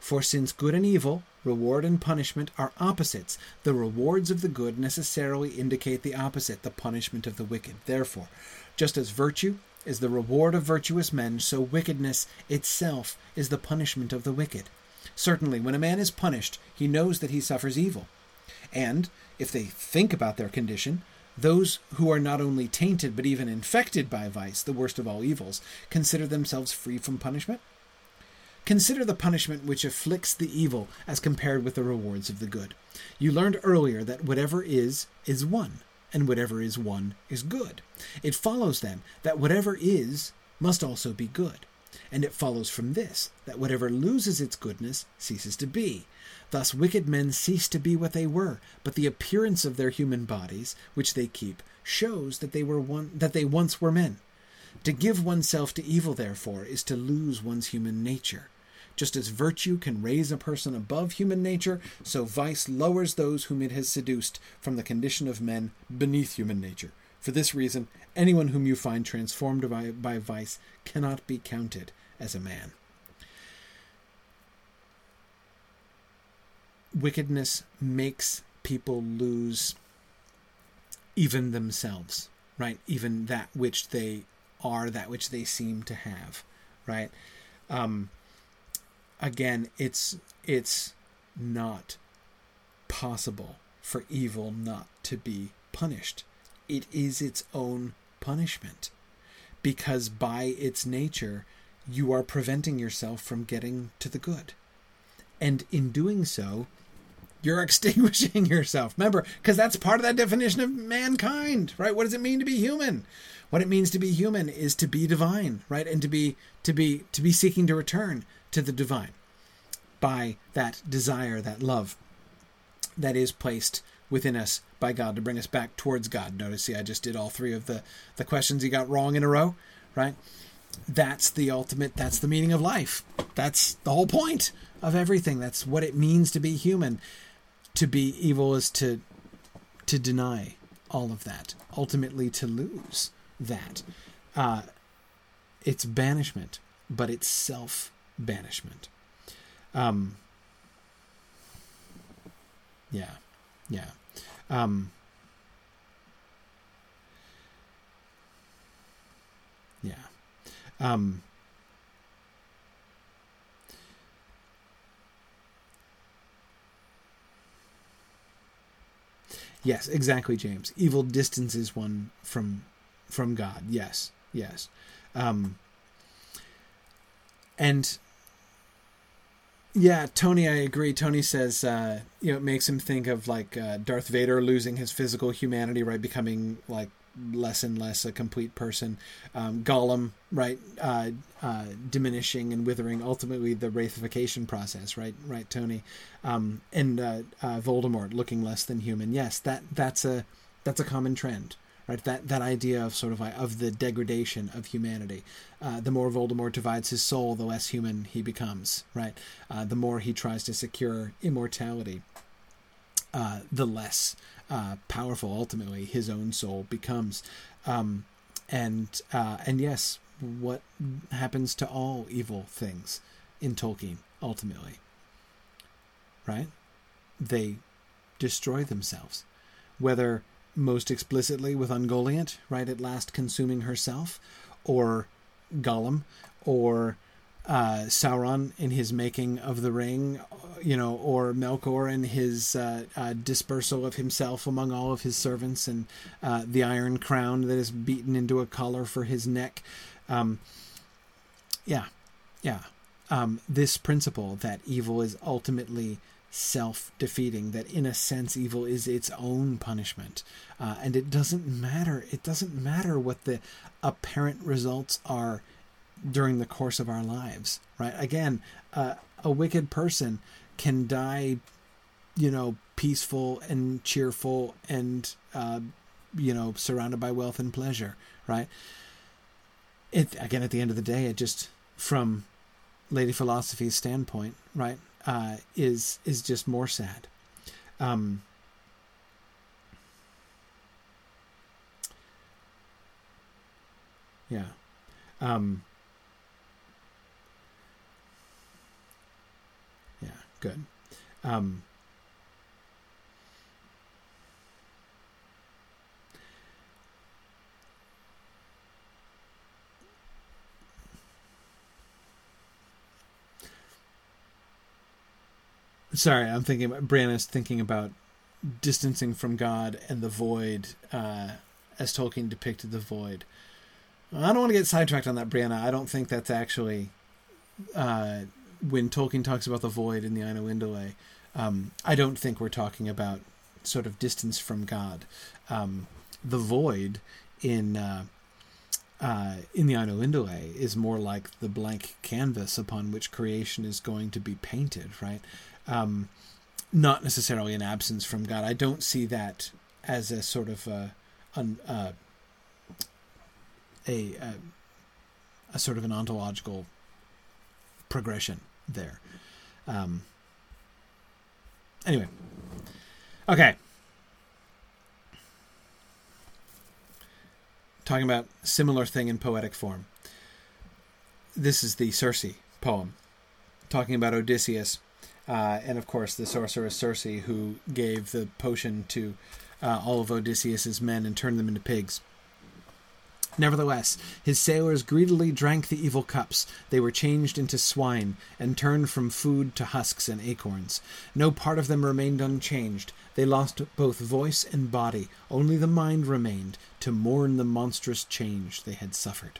For since good and evil, Reward and punishment are opposites. The rewards of the good necessarily indicate the opposite, the punishment of the wicked. Therefore, just as virtue is the reward of virtuous men, so wickedness itself is the punishment of the wicked. Certainly, when a man is punished, he knows that he suffers evil. And, if they think about their condition, those who are not only tainted but even infected by vice, the worst of all evils, consider themselves free from punishment? Consider the punishment which afflicts the evil as compared with the rewards of the good. You learned earlier that whatever is, is one, and whatever is one is good. It follows then that whatever is must also be good. And it follows from this that whatever loses its goodness ceases to be. Thus wicked men cease to be what they were, but the appearance of their human bodies, which they keep, shows that they were one that they once were men. To give oneself to evil, therefore, is to lose one's human nature. Just as virtue can raise a person above human nature, so vice lowers those whom it has seduced from the condition of men beneath human nature. For this reason, anyone whom you find transformed by, by vice cannot be counted as a man. Wickedness makes people lose even themselves, right? Even that which they are, that which they seem to have, right? Um, again, it's it's not possible for evil not to be punished. It is its own punishment because by its nature you are preventing yourself from getting to the good. And in doing so, you're [laughs] extinguishing yourself. Remember, because that's part of that definition of mankind, right? What does it mean to be human? What it means to be human is to be divine, right? And to be to be to be seeking to return to the divine by that desire, that love that is placed within us by God to bring us back towards God. Notice, see, I just did all three of the, the questions he got wrong in a row, right? That's the ultimate, that's the meaning of life. That's the whole point of everything. That's what it means to be human. To be evil is to to deny all of that, ultimately to lose that. Uh, it's banishment, but it's self banishment. Um, yeah, yeah. Um, yeah. Um, yes, exactly, James. Evil distances one from from God. Yes, yes. Um, and yeah, Tony, I agree. Tony says, uh, you know, it makes him think of like uh, Darth Vader losing his physical humanity, right, becoming like less and less a complete person. Um, Gollum, right, uh, uh, diminishing and withering, ultimately the wraithification process, right, right, Tony, um, and uh, uh, Voldemort looking less than human. Yes, that that's a that's a common trend, right? That that idea of sort of of the degradation of humanity. Uh, the more Voldemort divides his soul, the less human he becomes, right? Uh, the more he tries to secure immortality, uh, the less uh, powerful ultimately his own soul becomes. Um, and uh, and yes, what happens to all evil things in Tolkien ultimately? Right? They destroy themselves, whether most explicitly with Ungoliant, right, at last consuming herself, or Gollum, or uh, Sauron in his making of the ring, you know, or Melkor in his uh, uh, dispersal of himself among all of his servants, and uh, the iron crown that is beaten into a collar for his neck. Um, yeah, yeah. Um, this principle that evil is ultimately self defeating, that in a sense evil is its own punishment. Uh, and it doesn't matter. It doesn't matter what the apparent results are during the course of our lives, right? Again, uh, a wicked person can die, you know, peaceful and cheerful and, uh, you know, surrounded by wealth and pleasure, right? It again at the end of the day, it just from Lady Philosophy's standpoint, right? Uh, is is just more sad. Um, yeah. Um, yeah. Good. Um, sorry, I'm thinking about Brianna's thinking about distancing from God and the void uh, as Tolkien depicted the void. I don't want to get sidetracked on that, Brianna. I don't think that's actually uh, when Tolkien talks about the void in the Ainulindalë. Um, I don't think we're talking about sort of distance from God. Um, the void in uh, uh, in the Ainulindalë is more like the blank canvas upon which creation is going to be painted, right? Um, not necessarily an absence from God. I don't see that as a sort of a, an, uh, a, a, a sort of an ontological progression there. Um, anyway, okay. Talking about similar thing in poetic form. This is the Circe poem, talking about Odysseus, uh, and of course the sorceress Circe, who gave the potion to uh, all of Odysseus's men and turned them into pigs. Nevertheless, his sailors greedily drank the evil cups. They were changed into swine, and turned from food to husks and acorns. No part of them remained unchanged. They lost both voice and body. Only the mind remained, to mourn the monstrous change they had suffered.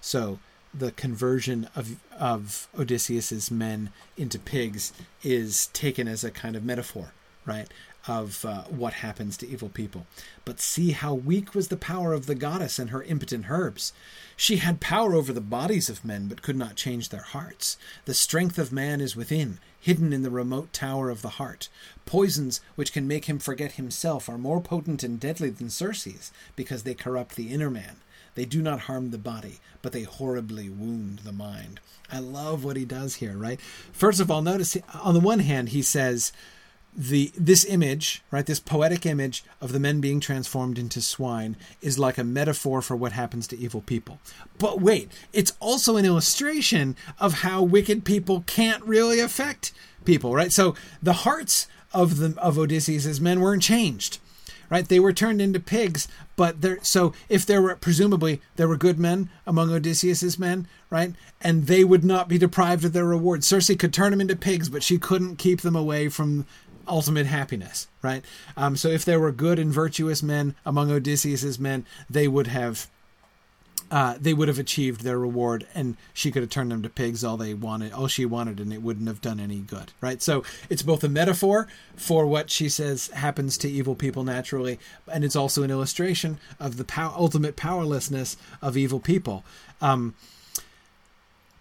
So, the conversion of of Odysseus's men into pigs is taken as a kind of metaphor, right? of uh, what happens to evil people. But see how weak was the power of the goddess and her impotent herbs. She had power over the bodies of men, but could not change their hearts. The strength of man is within, hidden in the remote tower of the heart. Poisons which can make him forget himself are more potent and deadly than Circe's, because they corrupt the inner man. They do not harm the body, but they horribly wound the mind. I love what he does here, right? First of all, notice on the one hand, he says, the this image, right, this poetic image of the men being transformed into swine is like a metaphor for what happens to evil people. But wait, it's also an illustration of how wicked people can't really affect people, right? So the hearts of the of Odysseus's men weren't changed. Right? They were turned into pigs, but there so if there were presumably there were good men among Odysseus's men, right? And they would not be deprived of their reward. Circe could turn them into pigs, but she couldn't keep them away from ultimate happiness, right? Um, so if there were good and virtuous men among Odysseus's men, they would have uh, they would have achieved their reward, and she could have turned them to pigs all they wanted, all she wanted, and it wouldn't have done any good, right? So it's both a metaphor for what she says happens to evil people naturally, and it's also an illustration of the pow- ultimate powerlessness of evil people. Um,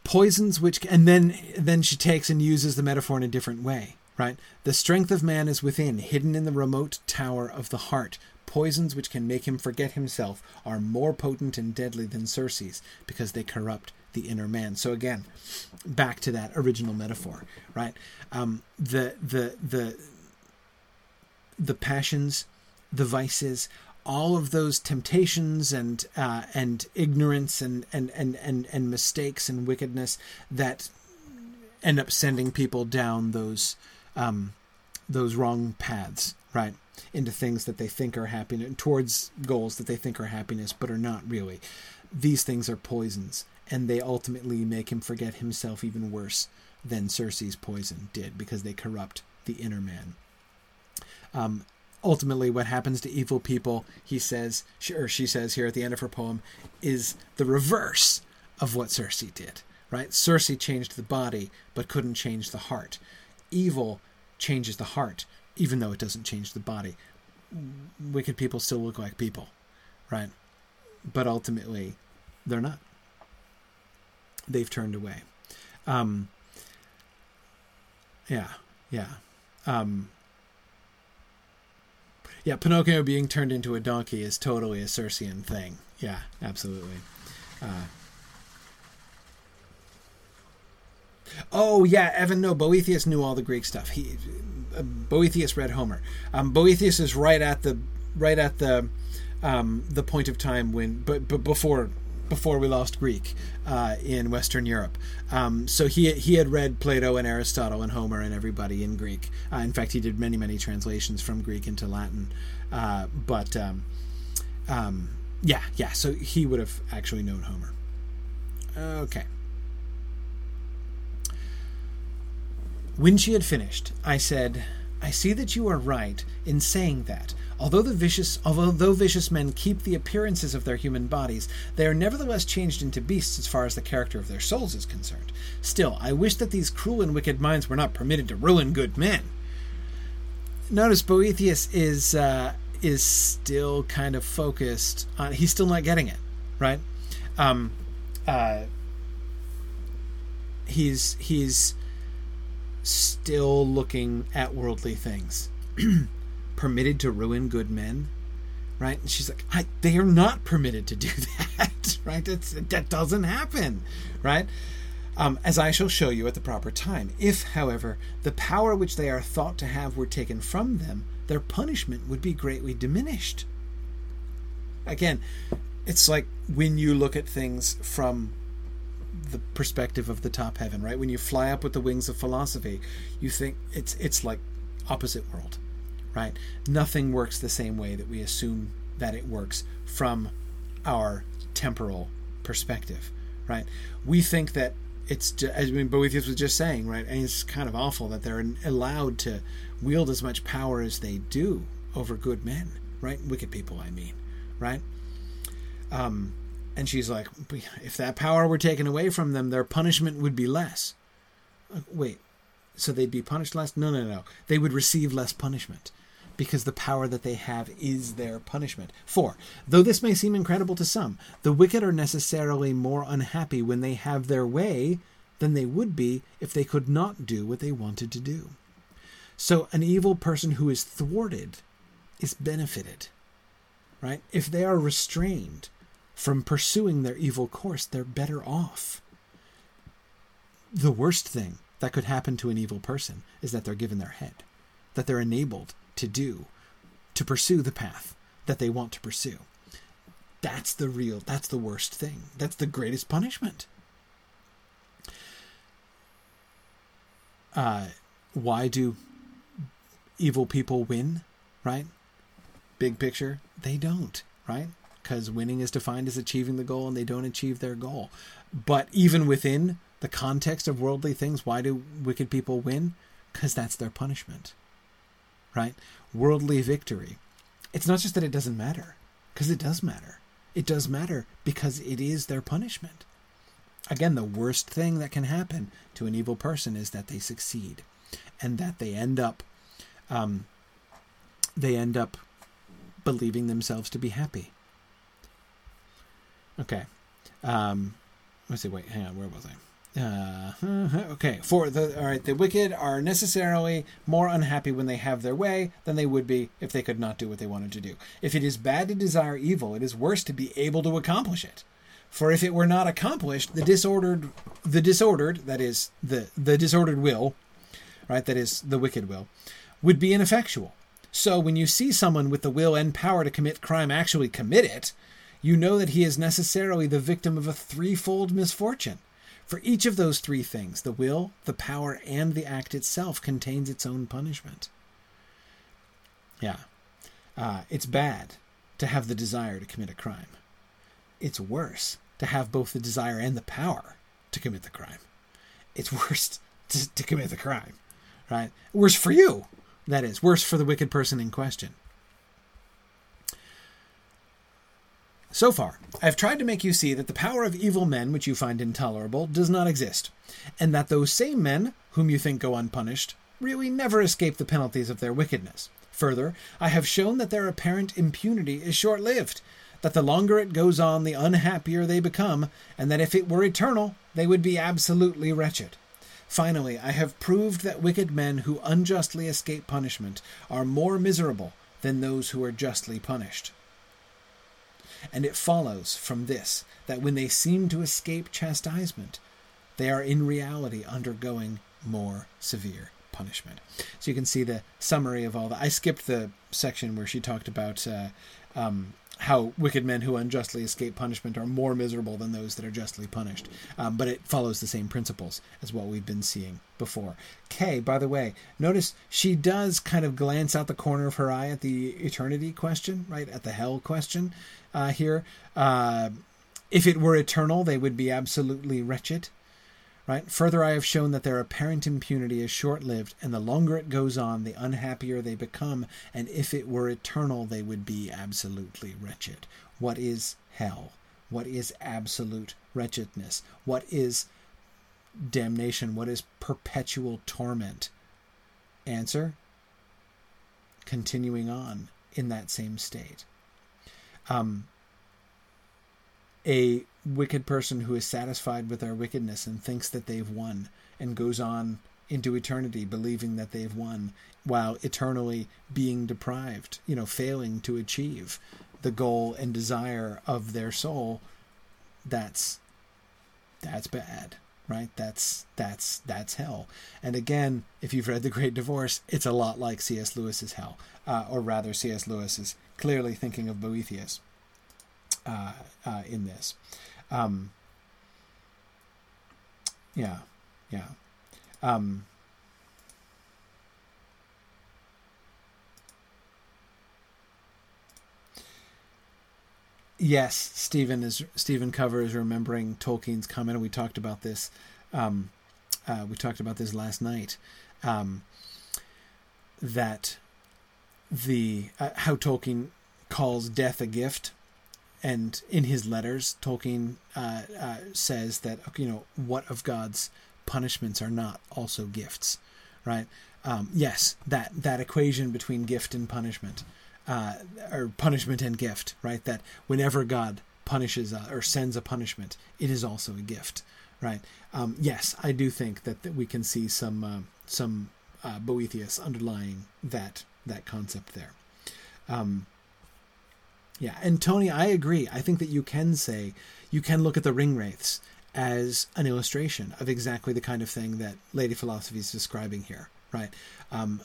poisons which, and then then she takes and uses the metaphor in a different way right? The strength of man is within, hidden in the remote tower of the heart. Poisons which can make him forget himself are more potent and deadly than Circe's because they corrupt the inner man. So again, back to that original metaphor, right? Um, the the the the passions, the vices, all of those temptations and uh, and ignorance and, and and and and mistakes and wickedness that end up sending people down those um, those wrong paths, right? Into things that they think are happiness, towards goals that they think are happiness, but are not really. These things are poisons, and they ultimately make him forget himself even worse than Circe's poison did, because they corrupt the inner man. Um, ultimately, what happens to evil people, he says, or she says here at the end of her poem, is the reverse of what Circe did. Right? Circe changed the body, but couldn't change the heart evil changes the heart, even though it doesn't change the body. Wicked people still look like people, right? But ultimately, they're not. They've turned away. Um, yeah, yeah. Um, yeah, Pinocchio being turned into a donkey is totally a Circean thing. Yeah, absolutely. Uh, Oh yeah, Evan. No, Boethius knew all the Greek stuff. He Boethius read Homer. Um, Boethius is right at the right at the um, the point of time when, but but before before we lost Greek uh, in Western Europe. Um, so he he had read Plato and Aristotle and Homer and everybody in Greek. Uh, in fact, he did many many translations from Greek into Latin. Uh, but um, um, yeah, yeah. So he would have actually known Homer. Okay. When she had finished, I said, I see that you are right in saying that, although the vicious although vicious men keep the appearances of their human bodies, they are nevertheless changed into beasts as far as the character of their souls is concerned. Still, I wish that these cruel and wicked minds were not permitted to ruin good men. Notice Boethius is uh, is still kind of focused on he's still not getting it, right? Um, uh, he's he's still looking at worldly things. [clears throat] permitted to ruin good men, right? And she's like, I, they are not permitted to do [laughs] that, right? That doesn't happen, right? Um, as I shall show you at the proper time. If, however, the power which they are thought to have were taken from them, their punishment would be greatly diminished. Again, it's like when you look at things from the perspective of the top heaven, right? When you fly up with the wings of philosophy, you think it's it's like opposite world, right? Nothing works the same way that we assume that it works from our temporal perspective, right? We think that it's just, I mean Boethius was just saying, right? And it's kind of awful that they're allowed to wield as much power as they do over good men, right? Wicked people, I mean, right? Um, and she's like, if that power were taken away from them, their punishment would be less. Uh, wait, so they'd be punished less? No, no, no. They would receive less punishment because the power that they have is their punishment. Four, though this may seem incredible to some, the wicked are necessarily more unhappy when they have their way than they would be if they could not do what they wanted to do. So an evil person who is thwarted is benefited, right? If they are restrained, from pursuing their evil course, they're better off. The worst thing that could happen to an evil person is that they're given their head, that they're enabled to do, to pursue the path that they want to pursue. That's the real, that's the worst thing. That's the greatest punishment. Uh, why do evil people win, right? Big picture, they don't, right? Because winning is defined as achieving the goal and they don't achieve their goal. But even within the context of worldly things, why do wicked people win? Because that's their punishment. Right? Worldly victory. It's not just that it doesn't matter, because it does matter. It does matter because it is their punishment. Again, the worst thing that can happen to an evil person is that they succeed and that they end up um, they end up believing themselves to be happy Okay. Um, let's see. Wait, hang on. Where was I? Uh, [laughs] okay. For the all right, the wicked are necessarily more unhappy when they have their way than they would be if they could not do what they wanted to do. If it is bad to desire evil, it is worse to be able to accomplish it. For if it were not accomplished, the disordered, the disordered, that is the the disordered will, right, that is the wicked will, would be ineffectual. So when you see someone with the will and power to commit crime actually commit it, you know that he is necessarily the victim of a threefold misfortune. For each of those three things, the will, the power, and the act itself, contains its own punishment. Yeah. Uh, it's bad to have the desire to commit a crime. It's worse to have both the desire and the power to commit the crime. It's [laughs] worse to, to commit the crime, right? Worse for you, that is. Worse for the wicked person in question. So far, I have tried to make you see that the power of evil men, which you find intolerable, does not exist, and that those same men, whom you think go unpunished, really never escape the penalties of their wickedness. Further, I have shown that their apparent impunity is short lived, that the longer it goes on, the unhappier they become, and that if it were eternal, they would be absolutely wretched. Finally, I have proved that wicked men who unjustly escape punishment are more miserable than those who are justly punished. And it follows from this that when they seem to escape chastisement, they are in reality undergoing more severe punishment. So you can see the summary of all that. I skipped the section where she talked about uh, um, how wicked men who unjustly escape punishment are more miserable than those that are justly punished. Um, but it follows the same principles as what we've been seeing before. Kay, by the way, notice she does kind of glance out the corner of her eye at the eternity question, right? At the hell question uh, here. Uh, if it were eternal, they would be absolutely wretched. Right? Further, I have shown that their apparent impunity is short lived, and the longer it goes on, the unhappier they become, and if it were eternal, they would be absolutely wretched. What is hell? What is absolute wretchedness? What is damnation? What is perpetual torment? Answer continuing on in that same state. Um, a wicked person who is satisfied with their wickedness and thinks that they've won and goes on into eternity believing that they've won while eternally being deprived, you know, failing to achieve the goal and desire of their soul, that's that's bad, right? That's that's that's hell. And again, if you've read The Great Divorce, it's a lot like C.S. Lewis's hell, uh, or rather, C.S. Lewis is clearly thinking of Boethius uh, uh, in this. Um, yeah, yeah. Um, yes, Stephen is Stephen Cover is remembering Tolkien's comment, we talked about this. Um, uh, we talked about this last night. Um, that the uh, how Tolkien calls death a gift and in his letters, Tolkien uh, uh, says that you know what of God's punishments are not also gifts, right? Um, yes, that that equation between gift and punishment, uh, or punishment and gift, right? That whenever God punishes uh, or sends a punishment, it is also a gift, right? Um, yes, I do think that, that we can see some uh, some Boethius underlying that that concept there. Um, yeah, and Tony, I agree. I think that you can say you can look at the ring wraiths as an illustration of exactly the kind of thing that Lady Philosophy is describing here, right? Um,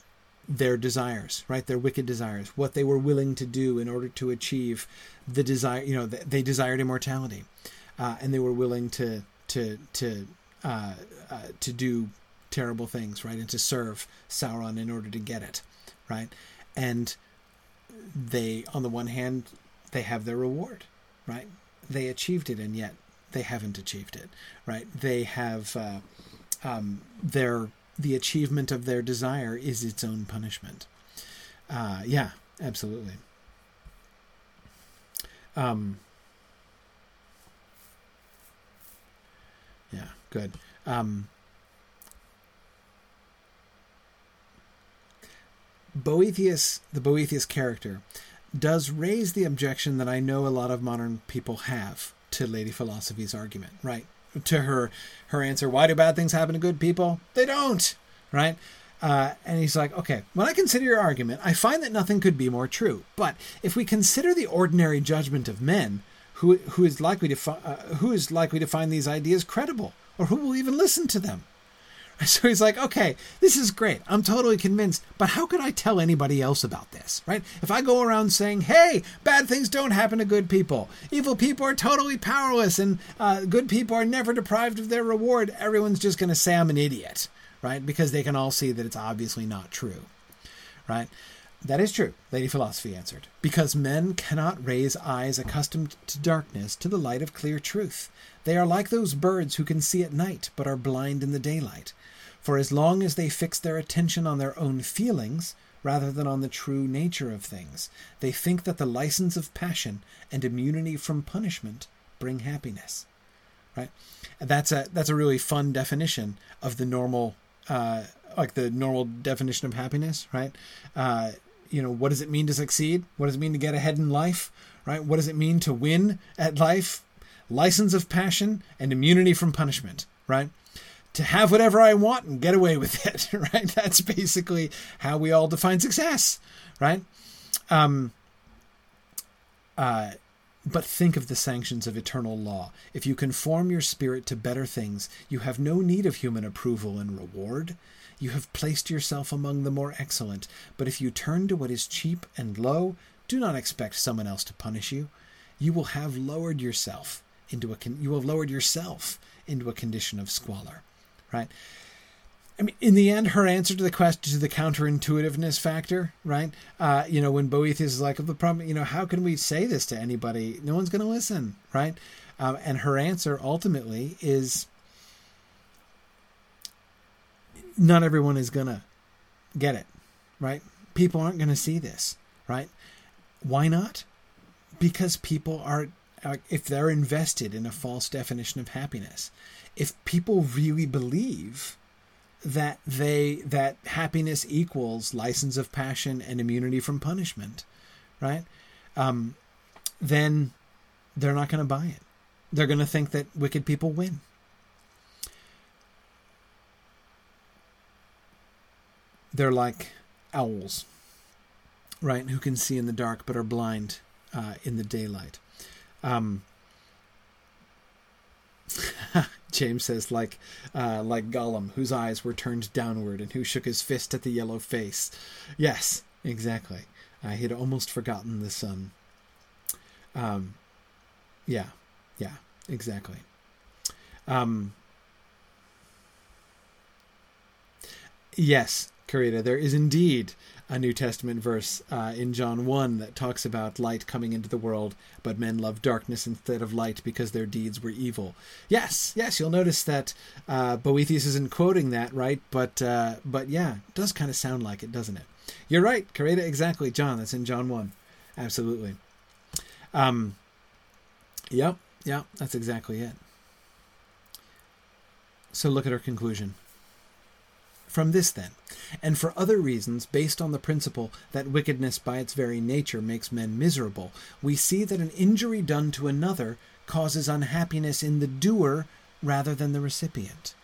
their desires, right? Their wicked desires, what they were willing to do in order to achieve the desire. You know, they desired immortality, uh, and they were willing to to to uh, uh, to do terrible things, right? And to serve Sauron in order to get it, right? And they, on the one hand, they have their reward, right? They achieved it, and yet they haven't achieved it, right? They have uh, um, their the achievement of their desire is its own punishment. Uh, yeah, absolutely. Um, yeah, good. Um, Boethius, the Boethius character, does raise the objection that I know a lot of modern people have to Lady Philosophy's argument, right? To her her answer, why do bad things happen to good people? They don't, right? Uh, and he's like, okay, when I consider your argument, I find that nothing could be more true. But if we consider the ordinary judgment of men, who who is likely to fi- uh, who is likely to find these ideas credible, or who will even listen to them? [laughs] So he's like, okay, this is great. I'm totally convinced, but how could I tell anybody else about this, right? If I go around saying, hey, bad things don't happen to good people, evil people are totally powerless, and uh, good people are never deprived of their reward, everyone's just going to say I'm an idiot, right? Because they can all see that it's obviously not true, right? That is true, Lady Philosophy answered, because men cannot raise eyes accustomed to darkness to the light of clear truth. They are like those birds who can see at night but are blind in the daylight. For as long as they fix their attention on their own feelings, rather than on the true nature of things, they think that the license of passion and immunity from punishment bring happiness. Right? That's a that's a really fun definition of the normal, uh, like the normal definition of happiness. Right? Uh, you know, what does it mean to succeed? What does it mean to get ahead in life? Right? What does it mean to win at life? License of passion and immunity from punishment. Right? to have whatever I want and get away [laughs] with it, right? That's basically how we all define success, right? Um, uh, but think of the sanctions of eternal law. If you conform your spirit to better things, you have no need of human approval and reward. You have placed yourself among the more excellent. But if you turn to what is cheap and low, Do not expect someone else to punish you. You will have lowered yourself into a con- you have lowered yourself into a condition of squalor, right? I mean, in the end, her answer to the question to the counterintuitiveness factor, right? Uh, you know, when Boethius is like, of "The problem, you know, how can we say this to anybody? No one's going to listen, right?" Um, and her answer ultimately is, not everyone is going to get it, right? People aren't going to see this, right? Why not? Because people are, if they're invested in a false definition of happiness, if people really believe that they that happiness equals license of passion and immunity from punishment, right? Um, then they're not going to buy it. They're going to think that wicked people win. They're like owls, right? Who can see in the dark but are blind uh, in the daylight. Um, [laughs] James says, like, uh, like Gollum, whose eyes were turned downward and who shook his fist at the yellow face. Yes, exactly. I had almost forgotten the sun. Um, yeah, yeah, exactly. Um, yes, Karita, there is indeed a New Testament verse uh, in John 1 that talks about light coming into the world, but men love darkness instead of light because their deeds were evil. Yes, yes, you'll notice that uh, Boethius isn't quoting that, right? But, uh, but yeah, it does kind of sound like it, doesn't it? You're right, Karita, exactly, John. That's in John 1. Absolutely. Um, yep, yep, that's exactly it. So look at our conclusion. From this, then, and for other reasons based on the principle that wickedness by its very nature makes men miserable, we see that an injury done to another causes unhappiness in the doer rather than the recipient.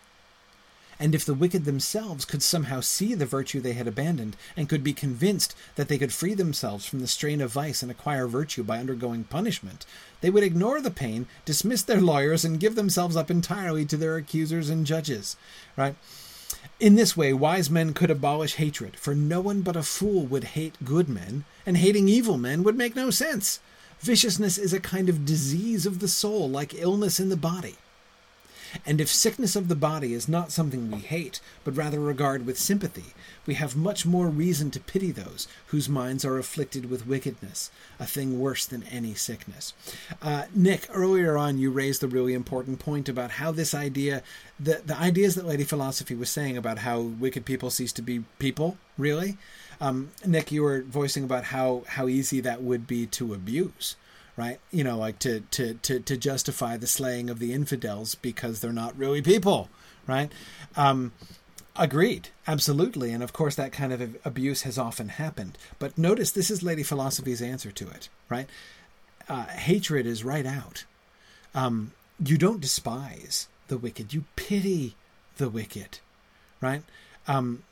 And if the wicked themselves could somehow see the virtue they had abandoned, and could be convinced that they could free themselves from the strain of vice and acquire virtue by undergoing punishment, they would ignore the pain, dismiss their lawyers, and give themselves up entirely to their accusers and judges. Right? In this way, wise men could abolish hatred, for no one but a fool would hate good men, and hating evil men would make no sense. Viciousness is a kind of disease of the soul, like illness in the body. And if sickness of the body is not something we hate, but rather regard with sympathy, we have much more reason to pity those whose minds are afflicted with wickedness, a thing worse than any sickness. Uh, Nick, earlier on, you raised a really important point about how this idea, the, the ideas that Lady Philosophy was saying about how wicked people cease to be people, really. Um, Nick, you were voicing about how, how easy that would be to abuse right? You know, like to, to, to, to justify the slaying of the infidels because they're not really people, right? Um, agreed, absolutely. And of course, that kind of abuse has often happened. But notice this is Lady Philosophy's answer to it, right? Uh, hatred is right out. Um, you don't despise the wicked, you pity the wicked, right? Um,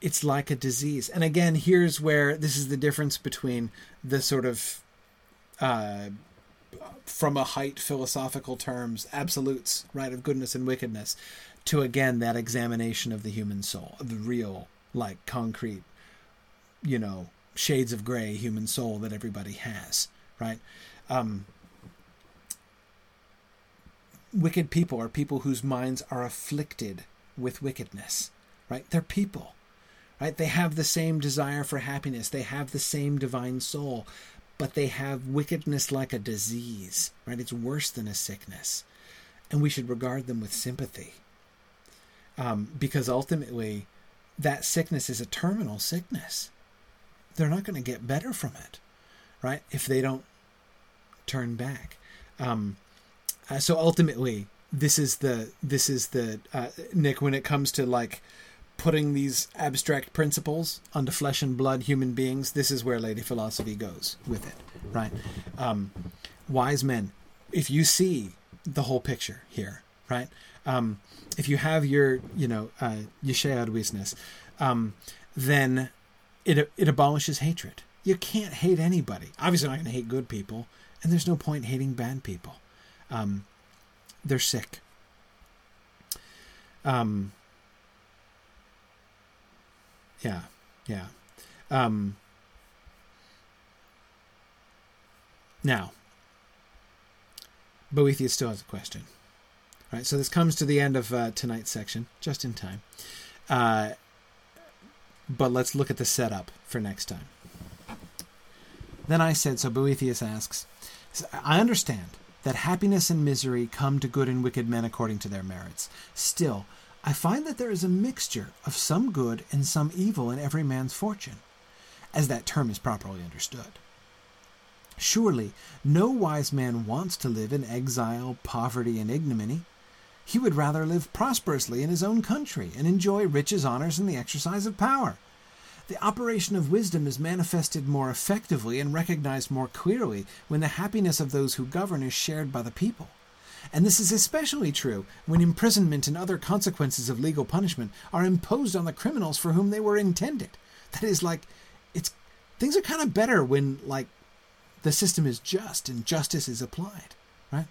it's like a disease. And again, here's where this is the difference between the sort of from a height philosophical terms, absolutes, right, of goodness and wickedness, to again that examination of the human soul, the real, like concrete, you know, shades of gray human soul that everybody has, right? Um, wicked people are people whose minds are afflicted with wickedness, right? They're people, right? They have the same desire for happiness, they have the same divine soul, but they have wickedness like a disease, right? It's worse than a sickness. And we should regard them with sympathy. Um, because ultimately, that sickness is a terminal sickness. They're not going to get better from it, right? If they don't turn back. Um, uh, so ultimately, this is the this is the uh, Nick when it comes to like putting these abstract principles onto flesh and blood human beings, this is where Lady Philosophy goes with it, right? Um, wise men, if you see the whole picture here, right? Um, if you have your, you know, uh, gesceadwisnes, um, then it it abolishes hatred. You can't hate anybody. Obviously, I'm not going to hate good people, and there's no point hating bad people. Um, they're sick. Um, yeah, yeah. Um, Now, Boethius still has a question. All right, so this comes to the end of uh, tonight's section, just in time. Uh, but let's look at the setup for next time. Then I said, so Boethius asks, I understand that happiness and misery come to good and wicked men according to their merits. Still, I find that there is a mixture of some good and some evil in every man's fortune, as that term is properly understood. Surely, no wise man wants to live in exile, poverty, and ignominy. He would rather live prosperously in his own country and enjoy riches, honors, and the exercise of power. The operation of wisdom is manifested more effectively and recognized more clearly when the happiness of those who govern is shared by the people. And this is especially true when imprisonment and other consequences of legal punishment are imposed on the criminals for whom they were intended. That is like it's things are kind of better when like the system is just and justice is applied, right?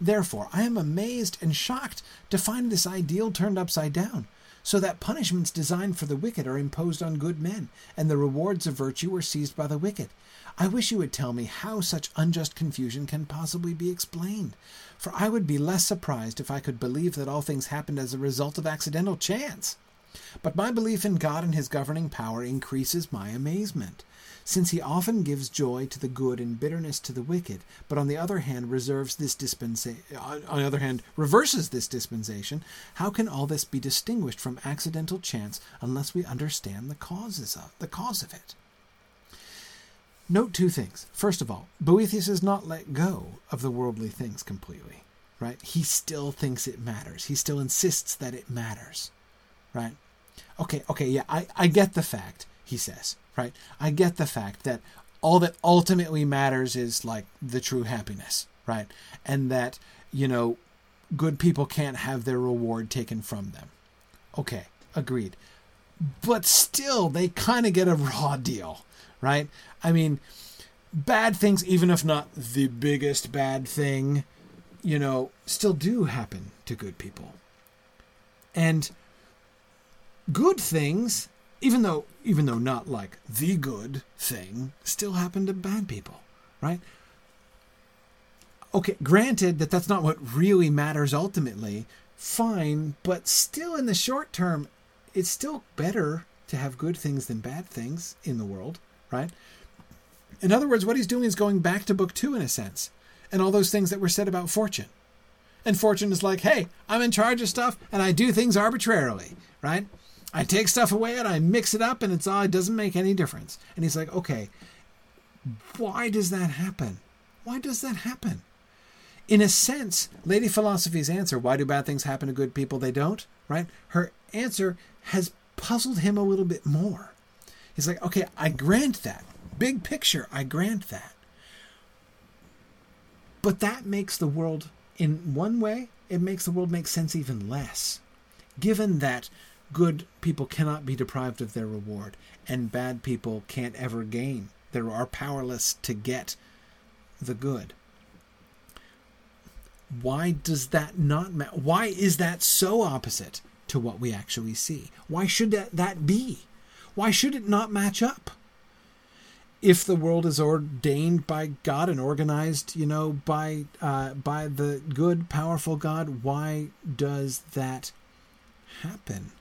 Therefore, I am amazed and shocked to find this ideal turned upside down, so that punishments designed for the wicked are imposed on good men, and the rewards of virtue are seized by the wicked. I wish you would tell me how such unjust confusion can possibly be explained, for I would be less surprised if I could believe that all things happened as a result of accidental chance. But my belief in God and his governing power increases my amazement since he often gives joy to the good and bitterness to the wicked, but on the other hand reserves this dispensation uh, on the other hand reverses this dispensation, how can all this be distinguished from accidental chance unless we understand the causes of the cause of it? Note two things. First of all, Boethius has not let go of the worldly things completely. Right? He still thinks it matters. He still insists that it matters. Right? Okay, okay, yeah, I, I get the fact, he says, right? I get the fact that all that ultimately matters is like the true happiness, right? And that, you know, good people can't have their reward taken from them. Okay, agreed. But still, they kind of get a raw deal, right? I mean, bad things, even if not the biggest bad thing, you know, still do happen to good people. And good things even though even though not like the good thing still happen to bad people right okay granted that that's not what really matters ultimately fine but still in the short term it's still better to have good things than bad things in the world right in other words what he's doing is going back to book 2 in a sense and all those things that were said about fortune and fortune is like hey i'm in charge of stuff and i do things arbitrarily right I take stuff away and I mix it up and it's all it doesn't make any difference. And he's like, okay, why does that happen? Why does that happen? In a sense, Lady Philosophy's answer, why do bad things happen to good people? They don't, right? Her answer has puzzled him a little bit more. He's like, okay, I grant that. Big picture, I grant that. But that makes the world, in one way, it makes the world make sense even less. Given that good people cannot be deprived of their reward, and bad people can't ever gain. They are powerless to get the good. Why does that not ma- why is that so opposite to what we actually see? Why should that, that be? Why should it not match up? If the world is ordained by God and organized, you know, by uh, by the good, powerful God, why does that happen?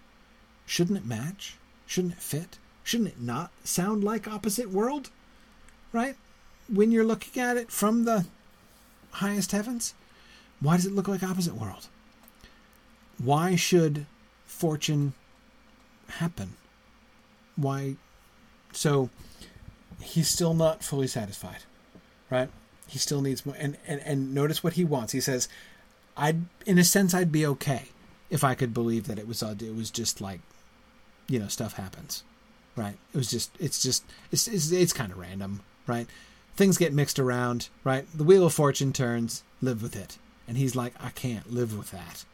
Shouldn't it match? Shouldn't it fit? Shouldn't it not sound like opposite world? Right? When you're looking at it from the highest heavens, why does it look like opposite world? Why should fortune happen? Why? So he's still not fully satisfied, right? He still needs more. And, and, and notice what he wants. He says, I'd, in a sense, I'd be okay if I could believe that it was, uh, it was just like you know stuff happens right it was just it's just it's it's, it's kind of random right things get mixed around right the wheel of fortune turns live with it and he's like i can't live with that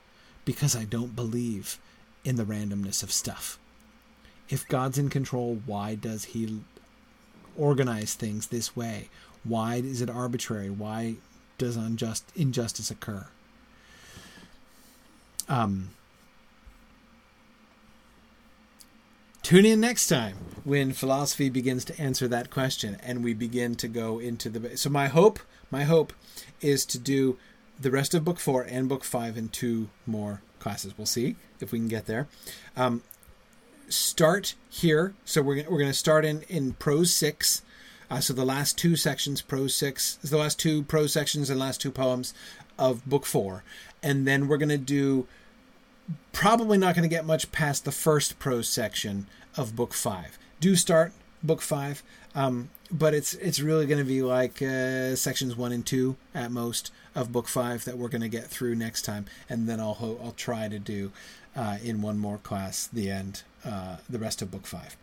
because i don't believe in the randomness of stuff if god's in control why does he organize things this way why is it arbitrary why does unjust injustice occur um Tune in next time when philosophy begins to answer that question and we begin to go into the. So, my hope, my hope is to do the rest of book four and book five and two more classes. We'll see if we can get there. Um, start here. So we're, we're going to start in, in prose six. Uh, so the last two sections, prose six, the last two prose sections and last two poems of book four. And then we're going to do probably not going to get much past the first prose section of book five. Do start book five, um, but it's it's really going to be like uh, sections one and two at most of book five that we're going to get through next time, and then I'll I'll try to do uh, in one more class the end uh, the rest of book five.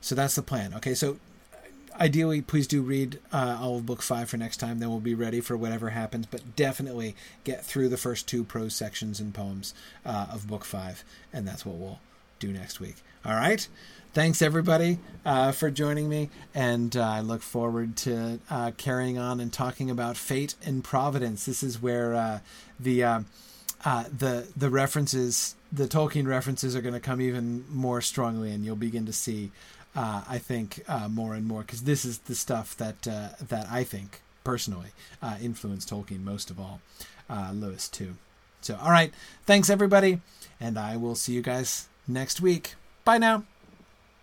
So that's the plan. Okay, so ideally, please do read uh, all of book five for next time. Then we'll be ready for whatever happens. But definitely get through the first two prose sections and poems uh, of book five, and that's what we'll do next week. All right. Thanks everybody uh, for joining me, and uh, I look forward to uh, carrying on and talking about fate and providence. This is where the uh, the the references, the Tolkien references, are going to come even more strongly, and you'll begin to see uh, I think uh, more and more because this is the stuff that uh, that I think personally uh, influenced Tolkien most of all, uh, Lewis too. So all right, thanks everybody, and I will see you guys next week. Bye now.